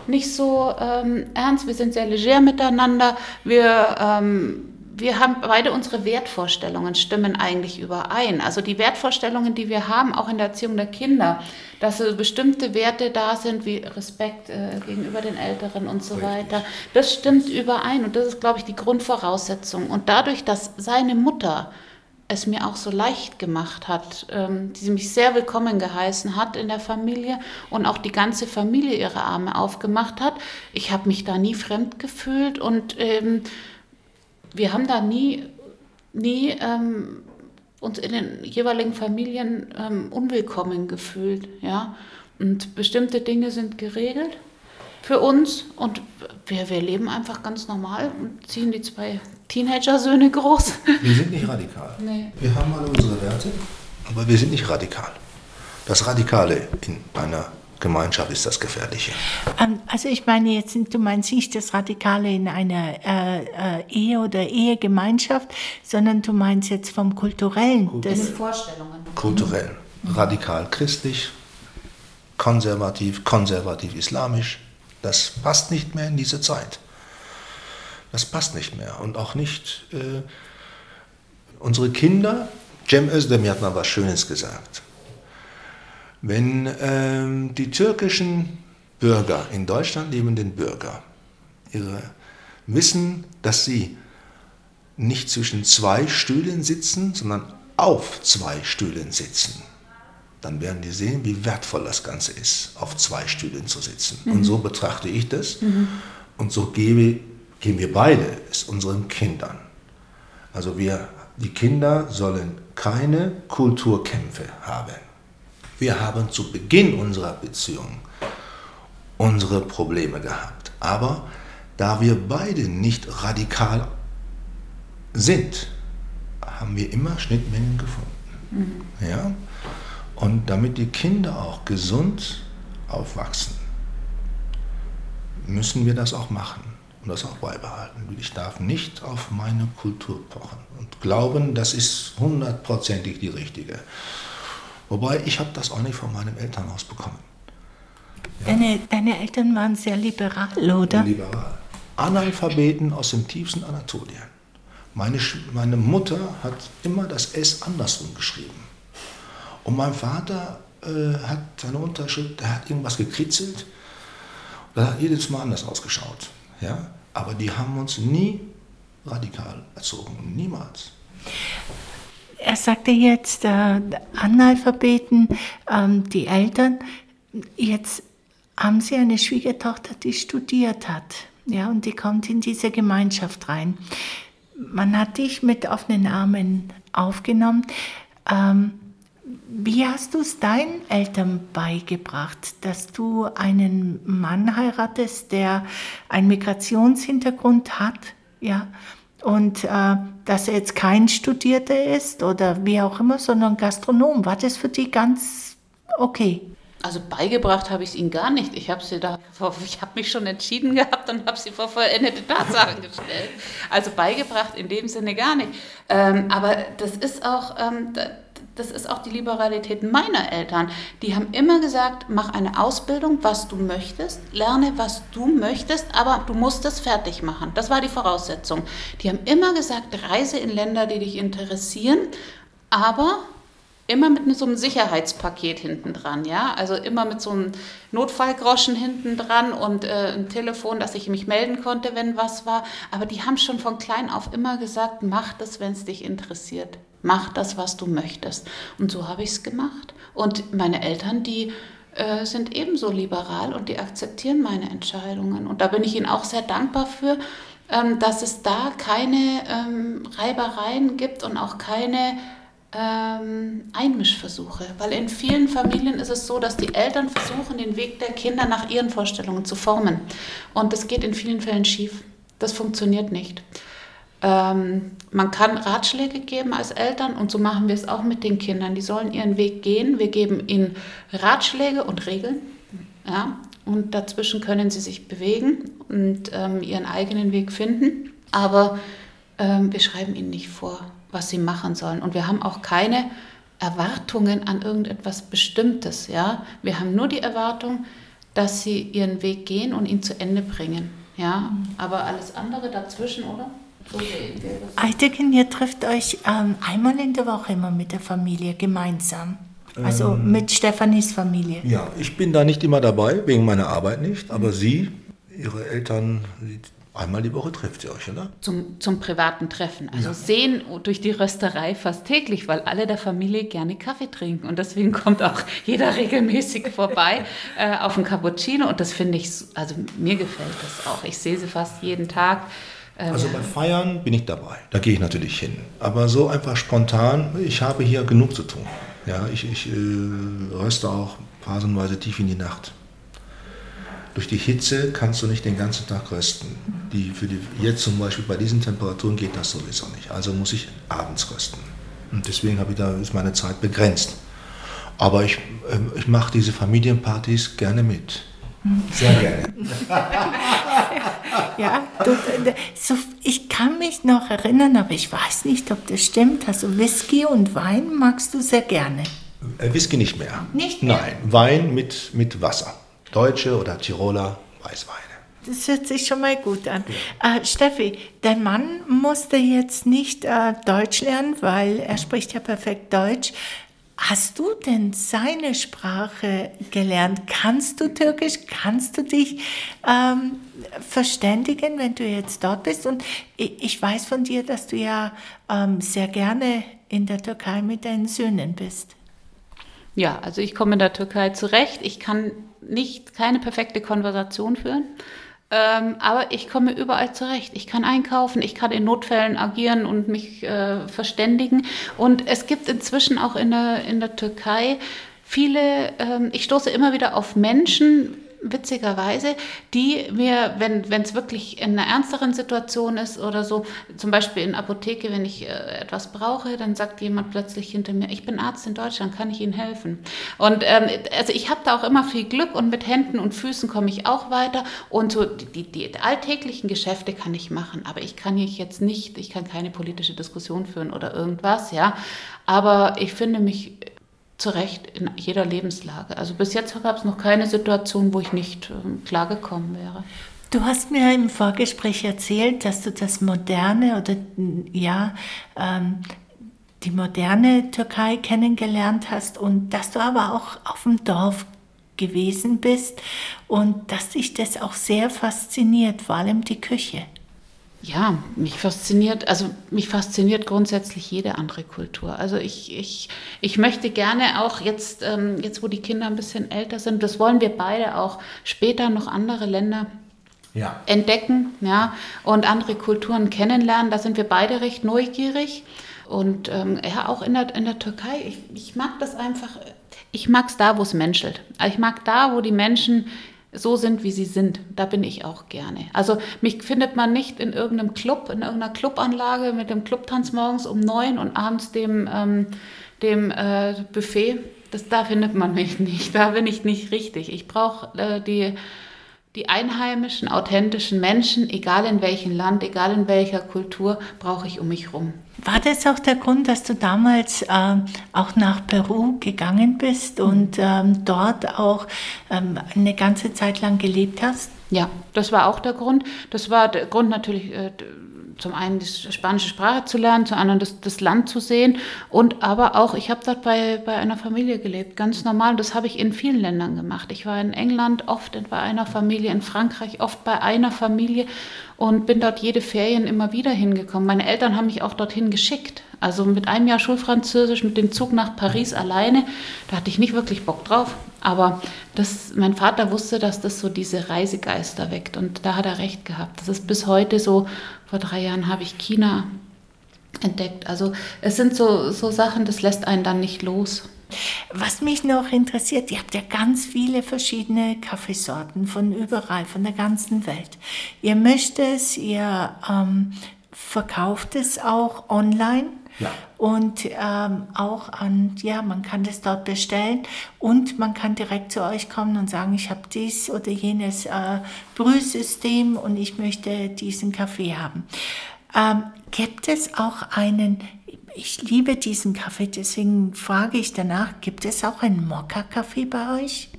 nicht so ähm, ernst. Wir sind sehr leger miteinander. Wir ähm, wir haben beide unsere Wertvorstellungen stimmen eigentlich überein. Also die Wertvorstellungen, die wir haben, auch in der Erziehung der Kinder, dass bestimmte Werte da sind wie Respekt äh, gegenüber den Älteren und so Richtig. weiter, das stimmt überein und das ist, glaube ich, die Grundvoraussetzung. Und dadurch, dass seine Mutter es mir auch so leicht gemacht hat, ähm, die mich sehr willkommen geheißen hat in der Familie und auch die ganze Familie ihre Arme aufgemacht hat. Ich habe mich da nie fremd gefühlt und ähm, wir haben da nie, nie ähm, uns in den jeweiligen Familien ähm, unwillkommen gefühlt. Ja? Und bestimmte Dinge sind geregelt für uns und wir, wir leben einfach ganz normal und ziehen die zwei Teenager-Söhne groß. Wir sind nicht radikal. Nee. Wir haben alle unsere Werte, aber wir sind nicht radikal. Das Radikale in einer Gemeinschaft ist das Gefährliche. Ähm, also ich meine jetzt, du meinst nicht das Radikale in einer äh, äh, Ehe oder Ehegemeinschaft, sondern du meinst jetzt vom Kulturellen. Kultur. Das Vorstellungen. Kulturell. Radikal christlich, konservativ, konservativ islamisch. Das passt nicht mehr in diese Zeit. Das passt nicht mehr. Und auch nicht äh, unsere Kinder. Cem Özdemir hat mal was Schönes gesagt. Wenn ähm, die türkischen Bürger, in Deutschland lebenden Bürger, ihre, wissen, dass sie nicht zwischen zwei Stühlen sitzen, sondern auf zwei Stühlen sitzen, dann werden die sehen, wie wertvoll das Ganze ist, auf zwei Stühlen zu sitzen. Mhm. Und so betrachte ich das. Mhm. Und so gebe, geben wir beide es unseren Kindern. Also wir, die Kinder sollen keine Kulturkämpfe haben. Wir haben zu Beginn unserer Beziehung unsere Probleme gehabt. Aber da wir beide nicht radikal sind, haben wir immer Schnittmengen gefunden. Mhm. Ja? Und damit die Kinder auch gesund aufwachsen, müssen wir das auch machen und das auch beibehalten. Ich darf nicht auf meine Kultur pochen und glauben, das ist hundertprozentig die richtige. Wobei, ich habe das auch nicht von meinem Elternhaus bekommen. Ja. Deine, deine Eltern waren sehr liberal, oder? Liberal. Analphabeten aus dem tiefsten Anatolien. Meine, meine Mutter hat immer das S andersrum geschrieben. Und mein Vater äh, hat seine Unterschrift, der hat irgendwas gekritzelt. Das hat jedes Mal anders ausgeschaut. Ja? Aber die haben uns nie radikal erzogen. Niemals er sagte jetzt, äh, Analphabeten, ähm, die Eltern, jetzt haben sie eine Schwiegertochter, die studiert hat, ja, und die kommt in diese Gemeinschaft rein. Man hat dich mit offenen Armen aufgenommen. Ähm, wie hast du es deinen Eltern beigebracht, dass du einen Mann heiratest, der einen Migrationshintergrund hat, ja, und äh, dass er jetzt kein Studierter ist oder wie auch immer, sondern Gastronom. War das für die ganz okay? Also beigebracht habe ich es ihnen gar nicht. Ich habe sie da, ich habe mich schon entschieden gehabt und habe sie vor vollendete Tatsachen gestellt. Also beigebracht in dem Sinne gar nicht. Ähm, aber das ist auch, ähm, das ist auch die Liberalität meiner Eltern. Die haben immer gesagt, mach eine Ausbildung, was du möchtest, lerne, was du möchtest, aber du musst es fertig machen. Das war die Voraussetzung. Die haben immer gesagt, reise in Länder, die dich interessieren, aber immer mit so einem Sicherheitspaket hinten dran, ja. Also immer mit so einem Notfallgroschen hinten dran und äh, ein Telefon, dass ich mich melden konnte, wenn was war. Aber die haben schon von klein auf immer gesagt, mach das, wenn es dich interessiert. Mach das, was du möchtest. Und so habe ich es gemacht. Und meine Eltern, die äh, sind ebenso liberal und die akzeptieren meine Entscheidungen. Und da bin ich ihnen auch sehr dankbar für, ähm, dass es da keine ähm, Reibereien gibt und auch keine ähm, Einmischversuche, weil in vielen Familien ist es so, dass die Eltern versuchen, den Weg der Kinder nach ihren Vorstellungen zu formen. Und das geht in vielen Fällen schief. Das funktioniert nicht. Ähm, man kann Ratschläge geben als Eltern und so machen wir es auch mit den Kindern. Die sollen ihren Weg gehen. Wir geben ihnen Ratschläge und Regeln. Ja, und dazwischen können sie sich bewegen und ähm, ihren eigenen Weg finden. Aber ähm, wir schreiben ihnen nicht vor was sie machen sollen. Und wir haben auch keine Erwartungen an irgendetwas Bestimmtes. Ja? Wir haben nur die Erwartung, dass sie ihren Weg gehen und ihn zu Ende bringen. Ja? Aber alles andere dazwischen, oder? So Eidegen, ihr trifft euch ähm, einmal in der Woche immer mit der Familie gemeinsam. Also ähm, mit Stefanis Familie. Ja, ich bin da nicht immer dabei, wegen meiner Arbeit nicht, aber Sie, Ihre Eltern, Einmal die Woche trifft ihr euch, oder? Zum, zum privaten Treffen. Also ja. sehen durch die Rösterei fast täglich, weil alle der Familie gerne Kaffee trinken. Und deswegen kommt auch jeder regelmäßig vorbei äh, auf ein Cappuccino. Und das finde ich, also mir gefällt das auch. Ich sehe sie fast jeden Tag. Ähm, also bei Feiern bin ich dabei. Da gehe ich natürlich hin. Aber so einfach spontan, ich habe hier genug zu tun. Ja, ich, ich äh, röste auch phasenweise tief in die Nacht. Durch die Hitze kannst du nicht den ganzen Tag rösten. Die, für die, jetzt zum Beispiel bei diesen Temperaturen geht das sowieso nicht. Also muss ich abends rösten. Und deswegen habe ich da, ist meine Zeit begrenzt. Aber ich, ähm, ich mache diese Familienpartys gerne mit. Sehr gerne. ja, du, so, ich kann mich noch erinnern, aber ich weiß nicht, ob das stimmt. Also Whisky und Wein magst du sehr gerne. Äh, Whisky nicht mehr. Nicht mehr? Nein, Wein mit, mit Wasser. Deutsche oder Tiroler Weißweine. Das hört sich schon mal gut an. Ja. Äh, Steffi, dein Mann musste jetzt nicht äh, Deutsch lernen, weil er spricht ja perfekt Deutsch. Hast du denn seine Sprache gelernt? Kannst du Türkisch? Kannst du dich ähm, verständigen, wenn du jetzt dort bist? Und ich, weiß von dir, dass du ja ähm, sehr gerne in der Türkei mit deinen Söhnen bist. Ja, also ich komme in der Türkei zurecht. Ich kann nicht keine perfekte Konversation führen. Ähm, aber ich komme überall zurecht. Ich kann einkaufen, ich kann in Notfällen agieren und mich äh, verständigen. Und es gibt inzwischen auch in der, in der Türkei viele, ähm, ich stoße immer wieder auf Menschen, witzigerweise, die mir, wenn es wirklich in einer ernsteren Situation ist oder so, zum Beispiel in Apotheke, wenn ich äh, etwas brauche, dann sagt jemand plötzlich hinter mir, ich bin Arzt in Deutschland, kann ich Ihnen helfen? Und ähm, also ich habe da auch immer viel Glück und mit Händen und Füßen komme ich auch weiter und so die, die, alltäglichen Geschäfte kann ich machen, aber ich kann jetzt nicht, ich kann keine politische Diskussion führen oder irgendwas, ja. Aber ich finde mich zurecht in jeder Lebenslage. Also bis jetzt gab es noch keine Situation, wo ich nicht äh, klargekommen wäre. Du hast mir im Vorgespräch erzählt, dass du das moderne oder ja, ähm, die moderne Türkei kennengelernt hast und dass du aber auch auf dem Dorf gewesen bist und dass dich das auch sehr fasziniert, vor allem die Küche. Ja, mich fasziniert, also mich fasziniert grundsätzlich jede andere Kultur. Also ich, ich, ich möchte gerne auch jetzt, ähm, jetzt, wo die Kinder ein bisschen älter sind, das wollen wir beide auch später noch andere Länder ja. entdecken ja, und andere Kulturen kennenlernen. Da sind wir beide recht neugierig. Und ähm, ja, auch in der, in der Türkei, ich, ich mag das einfach, ich mag es da, wo es menschelt. Ich mag da, wo die Menschen so sind, wie sie sind. Da bin ich auch gerne. Also mich findet man nicht in irgendeinem Club, in irgendeiner Clubanlage mit dem Clubtanz morgens um neun und abends dem, ähm, dem äh, Buffet. Das, da findet man mich nicht. Da bin ich nicht richtig. Ich brauche äh, die die einheimischen, authentischen Menschen, egal in welchem Land, egal in welcher Kultur, brauche ich um mich herum. War das auch der Grund, dass du damals äh, auch nach Peru gegangen bist und ähm, dort auch ähm, eine ganze Zeit lang gelebt hast? Ja, das war auch der Grund. Das war der Grund natürlich. Äh, zum einen die spanische Sprache zu lernen, zum anderen das, das Land zu sehen und aber auch, ich habe dort bei, bei einer Familie gelebt, ganz normal. Das habe ich in vielen Ländern gemacht. Ich war in England oft bei einer Familie, in Frankreich oft bei einer Familie und bin dort jede Ferien immer wieder hingekommen. Meine Eltern haben mich auch dorthin geschickt. Also mit einem Jahr Schulfranzösisch, mit dem Zug nach Paris alleine, da hatte ich nicht wirklich Bock drauf. Aber das, mein Vater wusste, dass das so diese Reisegeister weckt und da hat er recht gehabt. Das ist bis heute so, vor drei Jahren habe ich China entdeckt. Also es sind so, so Sachen, das lässt einen dann nicht los. Was mich noch interessiert, ihr habt ja ganz viele verschiedene Kaffeesorten von überall, von der ganzen Welt. Ihr möchtet es, ihr ähm, verkauft es auch online. Ja. Und ähm, auch an, ja, man kann das dort bestellen und man kann direkt zu euch kommen und sagen, ich habe dies oder jenes äh, Brühsystem und ich möchte diesen Kaffee haben. Ähm, gibt es auch einen, ich liebe diesen Kaffee, deswegen frage ich danach, gibt es auch einen Mokka-Kaffee bei euch?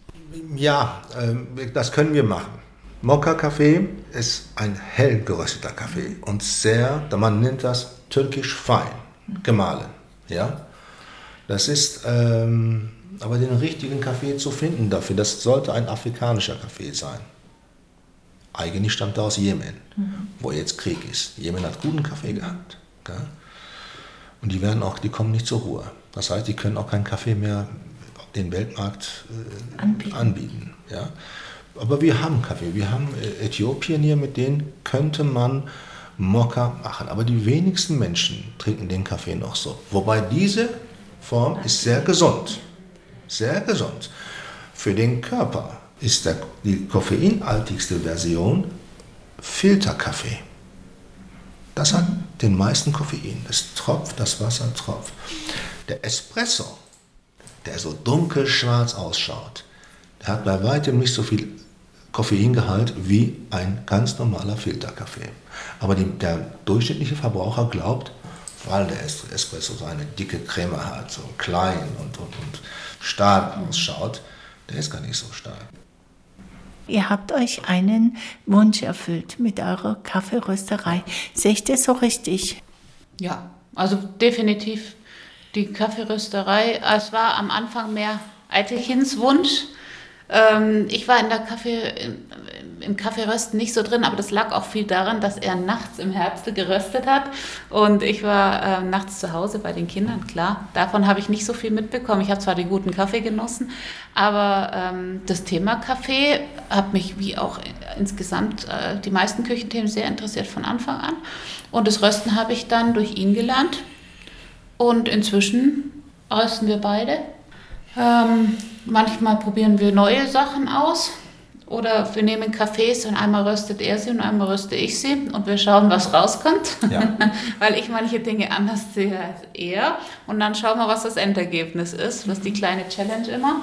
Ja, äh, das können wir machen. Mokka-Kaffee ist ein hell gerösteter Kaffee und sehr, man nennt das türkisch fein gemahlen. Ja? Das ist ähm, aber den richtigen Kaffee zu finden dafür, das sollte ein afrikanischer Kaffee sein. Eigentlich stammt er aus Jemen, mhm. wo jetzt Krieg ist. Jemen hat guten Kaffee gehabt. Gell? Und die werden auch, die kommen nicht zur Ruhe. Das heißt, die können auch keinen Kaffee mehr den Weltmarkt äh, anbieten. anbieten ja? Aber wir haben Kaffee. Wir haben äh, Äthiopien hier, mit denen könnte man Mokka machen. Aber die wenigsten Menschen trinken den Kaffee noch so. Wobei diese Form ist sehr gesund. Sehr gesund. Für den Körper ist der, die koffeinhaltigste Version Filterkaffee. Das hat den meisten Koffein. Es tropft, das Wasser tropft. Der Espresso, der so dunkelschwarz ausschaut, der hat bei weitem nicht so viel Koffeingehalt wie ein ganz normaler Filterkaffee. Aber die, der durchschnittliche Verbraucher glaubt, weil der Espresso so eine dicke Creme hat, so klein und, und, und stark ausschaut, der ist gar nicht so stark. Ihr habt euch einen Wunsch erfüllt mit eurer Kaffeerösterei. Sehe ich das so richtig? Ja, also definitiv die Kaffeerösterei. Es war am Anfang mehr Eitelchens Wunsch. Ähm, ich war in der Kaffee, im Kaffeerösten nicht so drin, aber das lag auch viel daran, dass er nachts im Herbst geröstet hat und ich war äh, nachts zu Hause bei den Kindern, klar. Davon habe ich nicht so viel mitbekommen. Ich habe zwar den guten Kaffee genossen, aber ähm, das Thema Kaffee hat mich wie auch insgesamt äh, die meisten Küchenthemen sehr interessiert von Anfang an und das Rösten habe ich dann durch ihn gelernt und inzwischen rösten wir beide. Ähm, manchmal probieren wir neue Sachen aus. Oder wir nehmen Kaffees und einmal röstet er sie und einmal röste ich sie und wir schauen, was rauskommt. Ja. Weil ich manche Dinge anders sehe als er. Und dann schauen wir, was das Endergebnis ist. Das ist die kleine Challenge immer.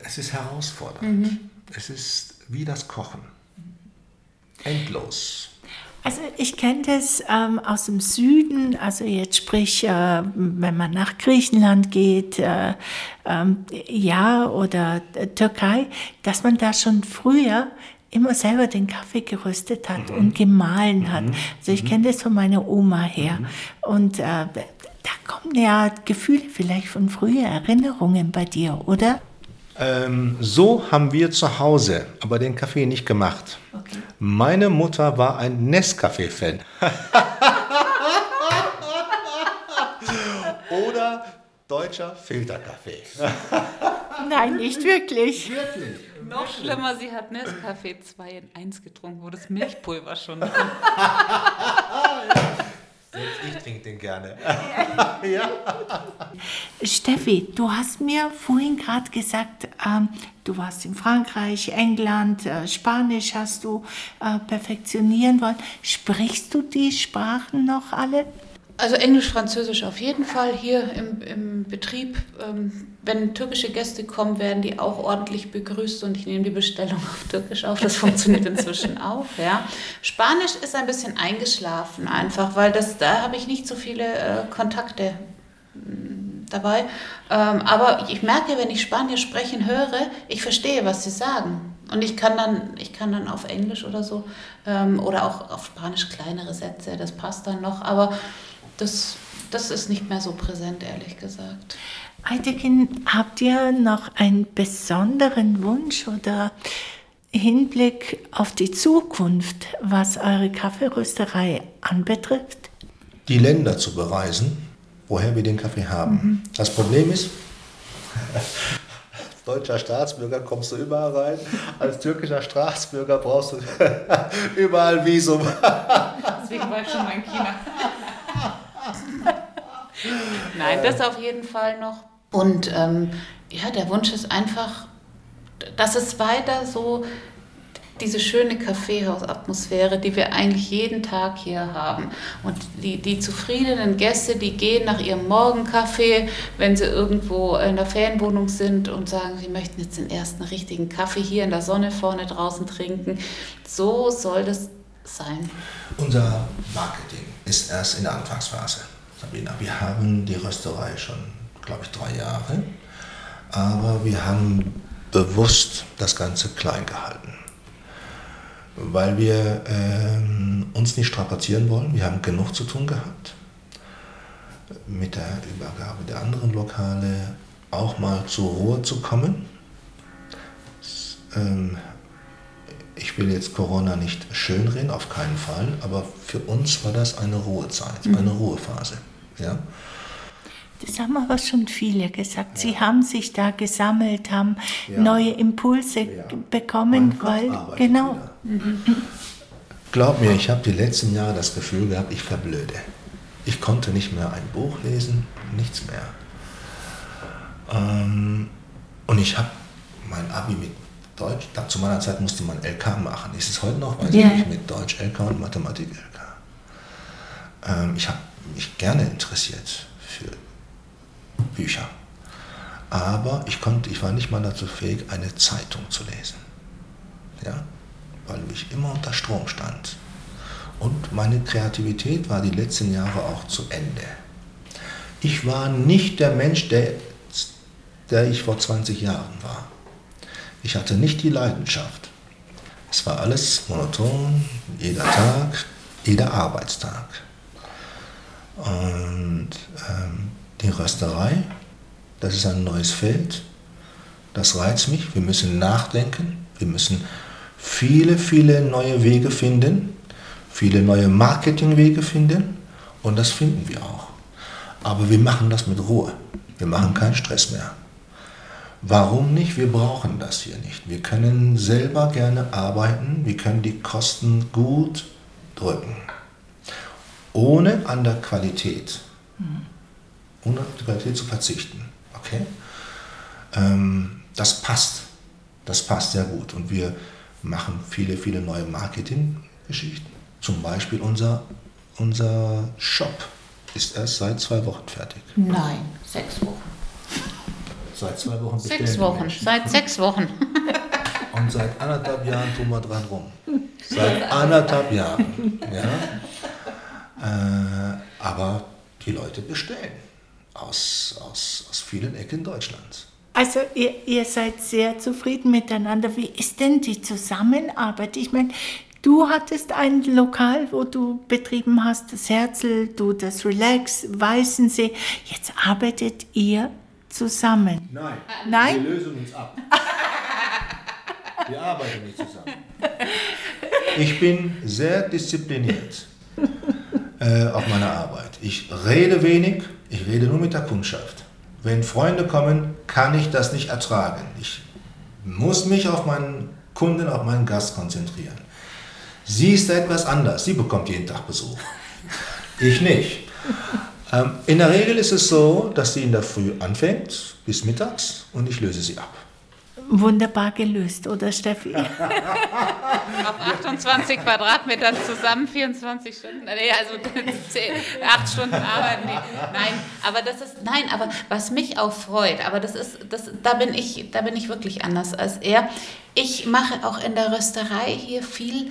Es ist herausfordernd. Mhm. Es ist wie das Kochen. Endlos. Also ich kenne das ähm, aus dem Süden, also jetzt sprich, äh, wenn man nach Griechenland geht, äh, ähm, ja, oder äh, Türkei, dass man da schon früher immer selber den Kaffee geröstet hat mhm. und gemahlen mhm. hat. Also ich mhm. kenne das von meiner Oma her. Mhm. Und äh, da kommen ja Gefühle vielleicht von früher, Erinnerungen bei dir, oder? Ähm, so haben wir zu Hause aber den Kaffee nicht gemacht. Okay. Meine Mutter war ein Nescafé-Fan. Oder deutscher Filterkaffee. Nein, nicht wirklich. Wirklich. Noch schlimmer, sie hat Nescafé 2 in 1 getrunken, wo das Milchpulver schon drin Selbst ich trinke den gerne. Steffi, du hast mir vorhin gerade gesagt, ähm, du warst in Frankreich, England, äh, Spanisch hast du äh, perfektionieren wollen. Sprichst du die Sprachen noch alle? Also Englisch, Französisch auf jeden Fall hier im, im Betrieb. Ähm, wenn türkische Gäste kommen, werden die auch ordentlich begrüßt und ich nehme die Bestellung auf Türkisch auf. Das funktioniert inzwischen auch. Ja. Spanisch ist ein bisschen eingeschlafen einfach, weil das, da habe ich nicht so viele äh, Kontakte mm, dabei. Ähm, aber ich merke, wenn ich Spanisch sprechen höre, ich verstehe, was sie sagen. Und ich kann dann, ich kann dann auf Englisch oder so ähm, oder auch auf Spanisch kleinere Sätze, das passt dann noch. Aber das, das ist nicht mehr so präsent, ehrlich gesagt. Eideken, habt ihr noch einen besonderen Wunsch oder Hinblick auf die Zukunft, was eure Kaffeerösterei anbetrifft? Die Länder zu bereisen, woher wir den Kaffee haben. Mhm. Das Problem ist, als deutscher Staatsbürger kommst du überall rein, als türkischer Staatsbürger brauchst du überall Visum. Deswegen war ich schon mal in China. Nein, das auf jeden Fall noch. Und ähm, ja, der Wunsch ist einfach, dass es weiter so diese schöne Kaffeehausatmosphäre, die wir eigentlich jeden Tag hier haben. Und die, die zufriedenen Gäste, die gehen nach ihrem Morgenkaffee, wenn sie irgendwo in der Ferienwohnung sind und sagen, sie möchten jetzt den ersten richtigen Kaffee hier in der Sonne vorne draußen trinken. So soll das sein. Unser Marketing ist erst in der Anfangsphase. Sabina. Wir haben die Rösterei schon, glaube ich, drei Jahre, aber wir haben bewusst das Ganze klein gehalten, weil wir äh, uns nicht strapazieren wollen. Wir haben genug zu tun gehabt mit der Übergabe der anderen Lokale auch mal zur Ruhe zu kommen. Ähm, ich will jetzt Corona nicht schönreden, auf keinen Fall, aber für uns war das eine Ruhezeit, mhm. eine Ruhephase. Ja? Das haben aber schon viele gesagt. Ja. Sie haben sich da gesammelt, haben ja. neue Impulse ja. bekommen, weil genau. Mhm. Glaub mir, ich habe die letzten Jahre das Gefühl gehabt, ich verblöde. Ich konnte nicht mehr ein Buch lesen, nichts mehr. Ähm, und ich habe mein Abi mit Deutsch, da, zu meiner Zeit musste man LK machen. Ist es heute noch, weiß yeah. ich nicht, mit Deutsch LK und Mathematik LK. Ähm, ich habe mich gerne interessiert für Bücher. Aber ich, konnte, ich war nicht mal dazu fähig, eine Zeitung zu lesen. Ja? Weil ich immer unter Strom stand. Und meine Kreativität war die letzten Jahre auch zu Ende. Ich war nicht der Mensch, der, der ich vor 20 Jahren war. Ich hatte nicht die Leidenschaft. Es war alles monoton, jeder Tag, jeder Arbeitstag. Und ähm, die Rösterei, das ist ein neues Feld. Das reizt mich. Wir müssen nachdenken. Wir müssen viele, viele neue Wege finden, viele neue Marketingwege finden. Und das finden wir auch. Aber wir machen das mit Ruhe. Wir machen keinen Stress mehr. Warum nicht? Wir brauchen das hier nicht. Wir können selber gerne arbeiten, wir können die Kosten gut drücken, ohne an der Qualität, ohne auf die Qualität zu verzichten. Okay? Ähm, das passt. Das passt sehr gut. Und wir machen viele, viele neue Marketinggeschichten. Zum Beispiel unser, unser Shop ist erst seit zwei Wochen fertig. Nein, sechs Wochen. Seit zwei Wochen bestellen Sechs Wochen, seit sechs Wochen. Und seit anderthalb Jahren tun wir dran rum. Seit anderthalb Jahren. Ja? Äh, aber die Leute bestellen aus, aus, aus vielen Ecken Deutschlands. Also ihr, ihr seid sehr zufrieden miteinander. Wie ist denn die Zusammenarbeit? Ich meine, Du hattest ein Lokal, wo du betrieben hast, das Herzl, du das Relax, Weißensee. Jetzt arbeitet ihr zusammen? Nein. Nein? Wir lösen uns ab. Wir arbeiten nicht zusammen. Ich bin sehr diszipliniert äh, auf meiner Arbeit. Ich rede wenig, ich rede nur mit der Kundschaft. Wenn Freunde kommen, kann ich das nicht ertragen. Ich muss mich auf meinen Kunden, auf meinen Gast konzentrieren. Sie ist etwas anders. Sie bekommt jeden Tag Besuch. Ich nicht. Ähm, in der Regel ist es so, dass sie in der Früh anfängt bis mittags und ich löse sie ab. Wunderbar gelöst, oder Steffi? Auf 28 Quadratmetern zusammen 24 Stunden. Nee, also 8 Stunden arbeiten. Nee. Nein, aber das ist, nein, aber was mich auch freut, aber das ist, das, da bin ich, da bin ich wirklich anders als er. Ich mache auch in der Rösterei hier viel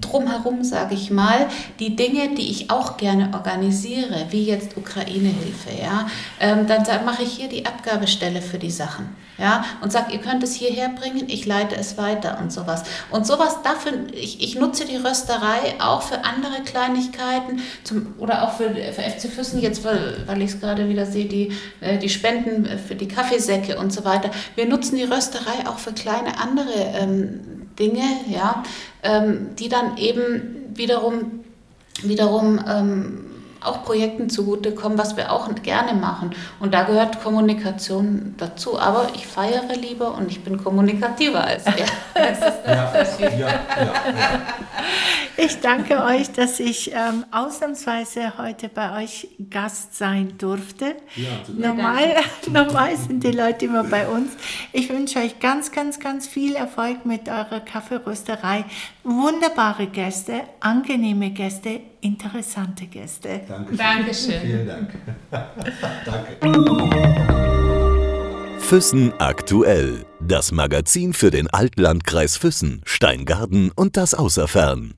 drumherum, sage ich mal, die Dinge, die ich auch gerne organisiere, wie jetzt Ukraine-Hilfe, ja, ähm, dann mache ich hier die Abgabestelle für die Sachen, ja, und sage, ihr könnt es hierher bringen, ich leite es weiter und sowas. Und sowas dafür, ich, ich nutze die Rösterei auch für andere Kleinigkeiten zum, oder auch für, für FC Füssen, jetzt, weil, weil ich es gerade wieder sehe, die, äh, die Spenden für die Kaffeesäcke und so weiter. Wir nutzen die Rösterei auch für kleine andere ähm, Dinge, ja, ähm, die dann eben wiederum, wiederum ähm, auch Projekten zugutekommen, was wir auch gerne machen. Und da gehört Kommunikation dazu. Aber ich feiere lieber und ich bin kommunikativer als er. Ja, ja, ja, ich danke euch, dass ich ähm, ausnahmsweise heute bei euch Gast sein durfte. normal, normal sind die Leute immer bei uns. Ich wünsche euch ganz, ganz, ganz viel Erfolg mit eurer Kaffeerösterei. Wunderbare Gäste, angenehme Gäste, interessante Gäste. Dankeschön. Dankeschön. Vielen Dank. Danke. Füssen aktuell. Das Magazin für den Altlandkreis Füssen, Steingarten und das Außerfern.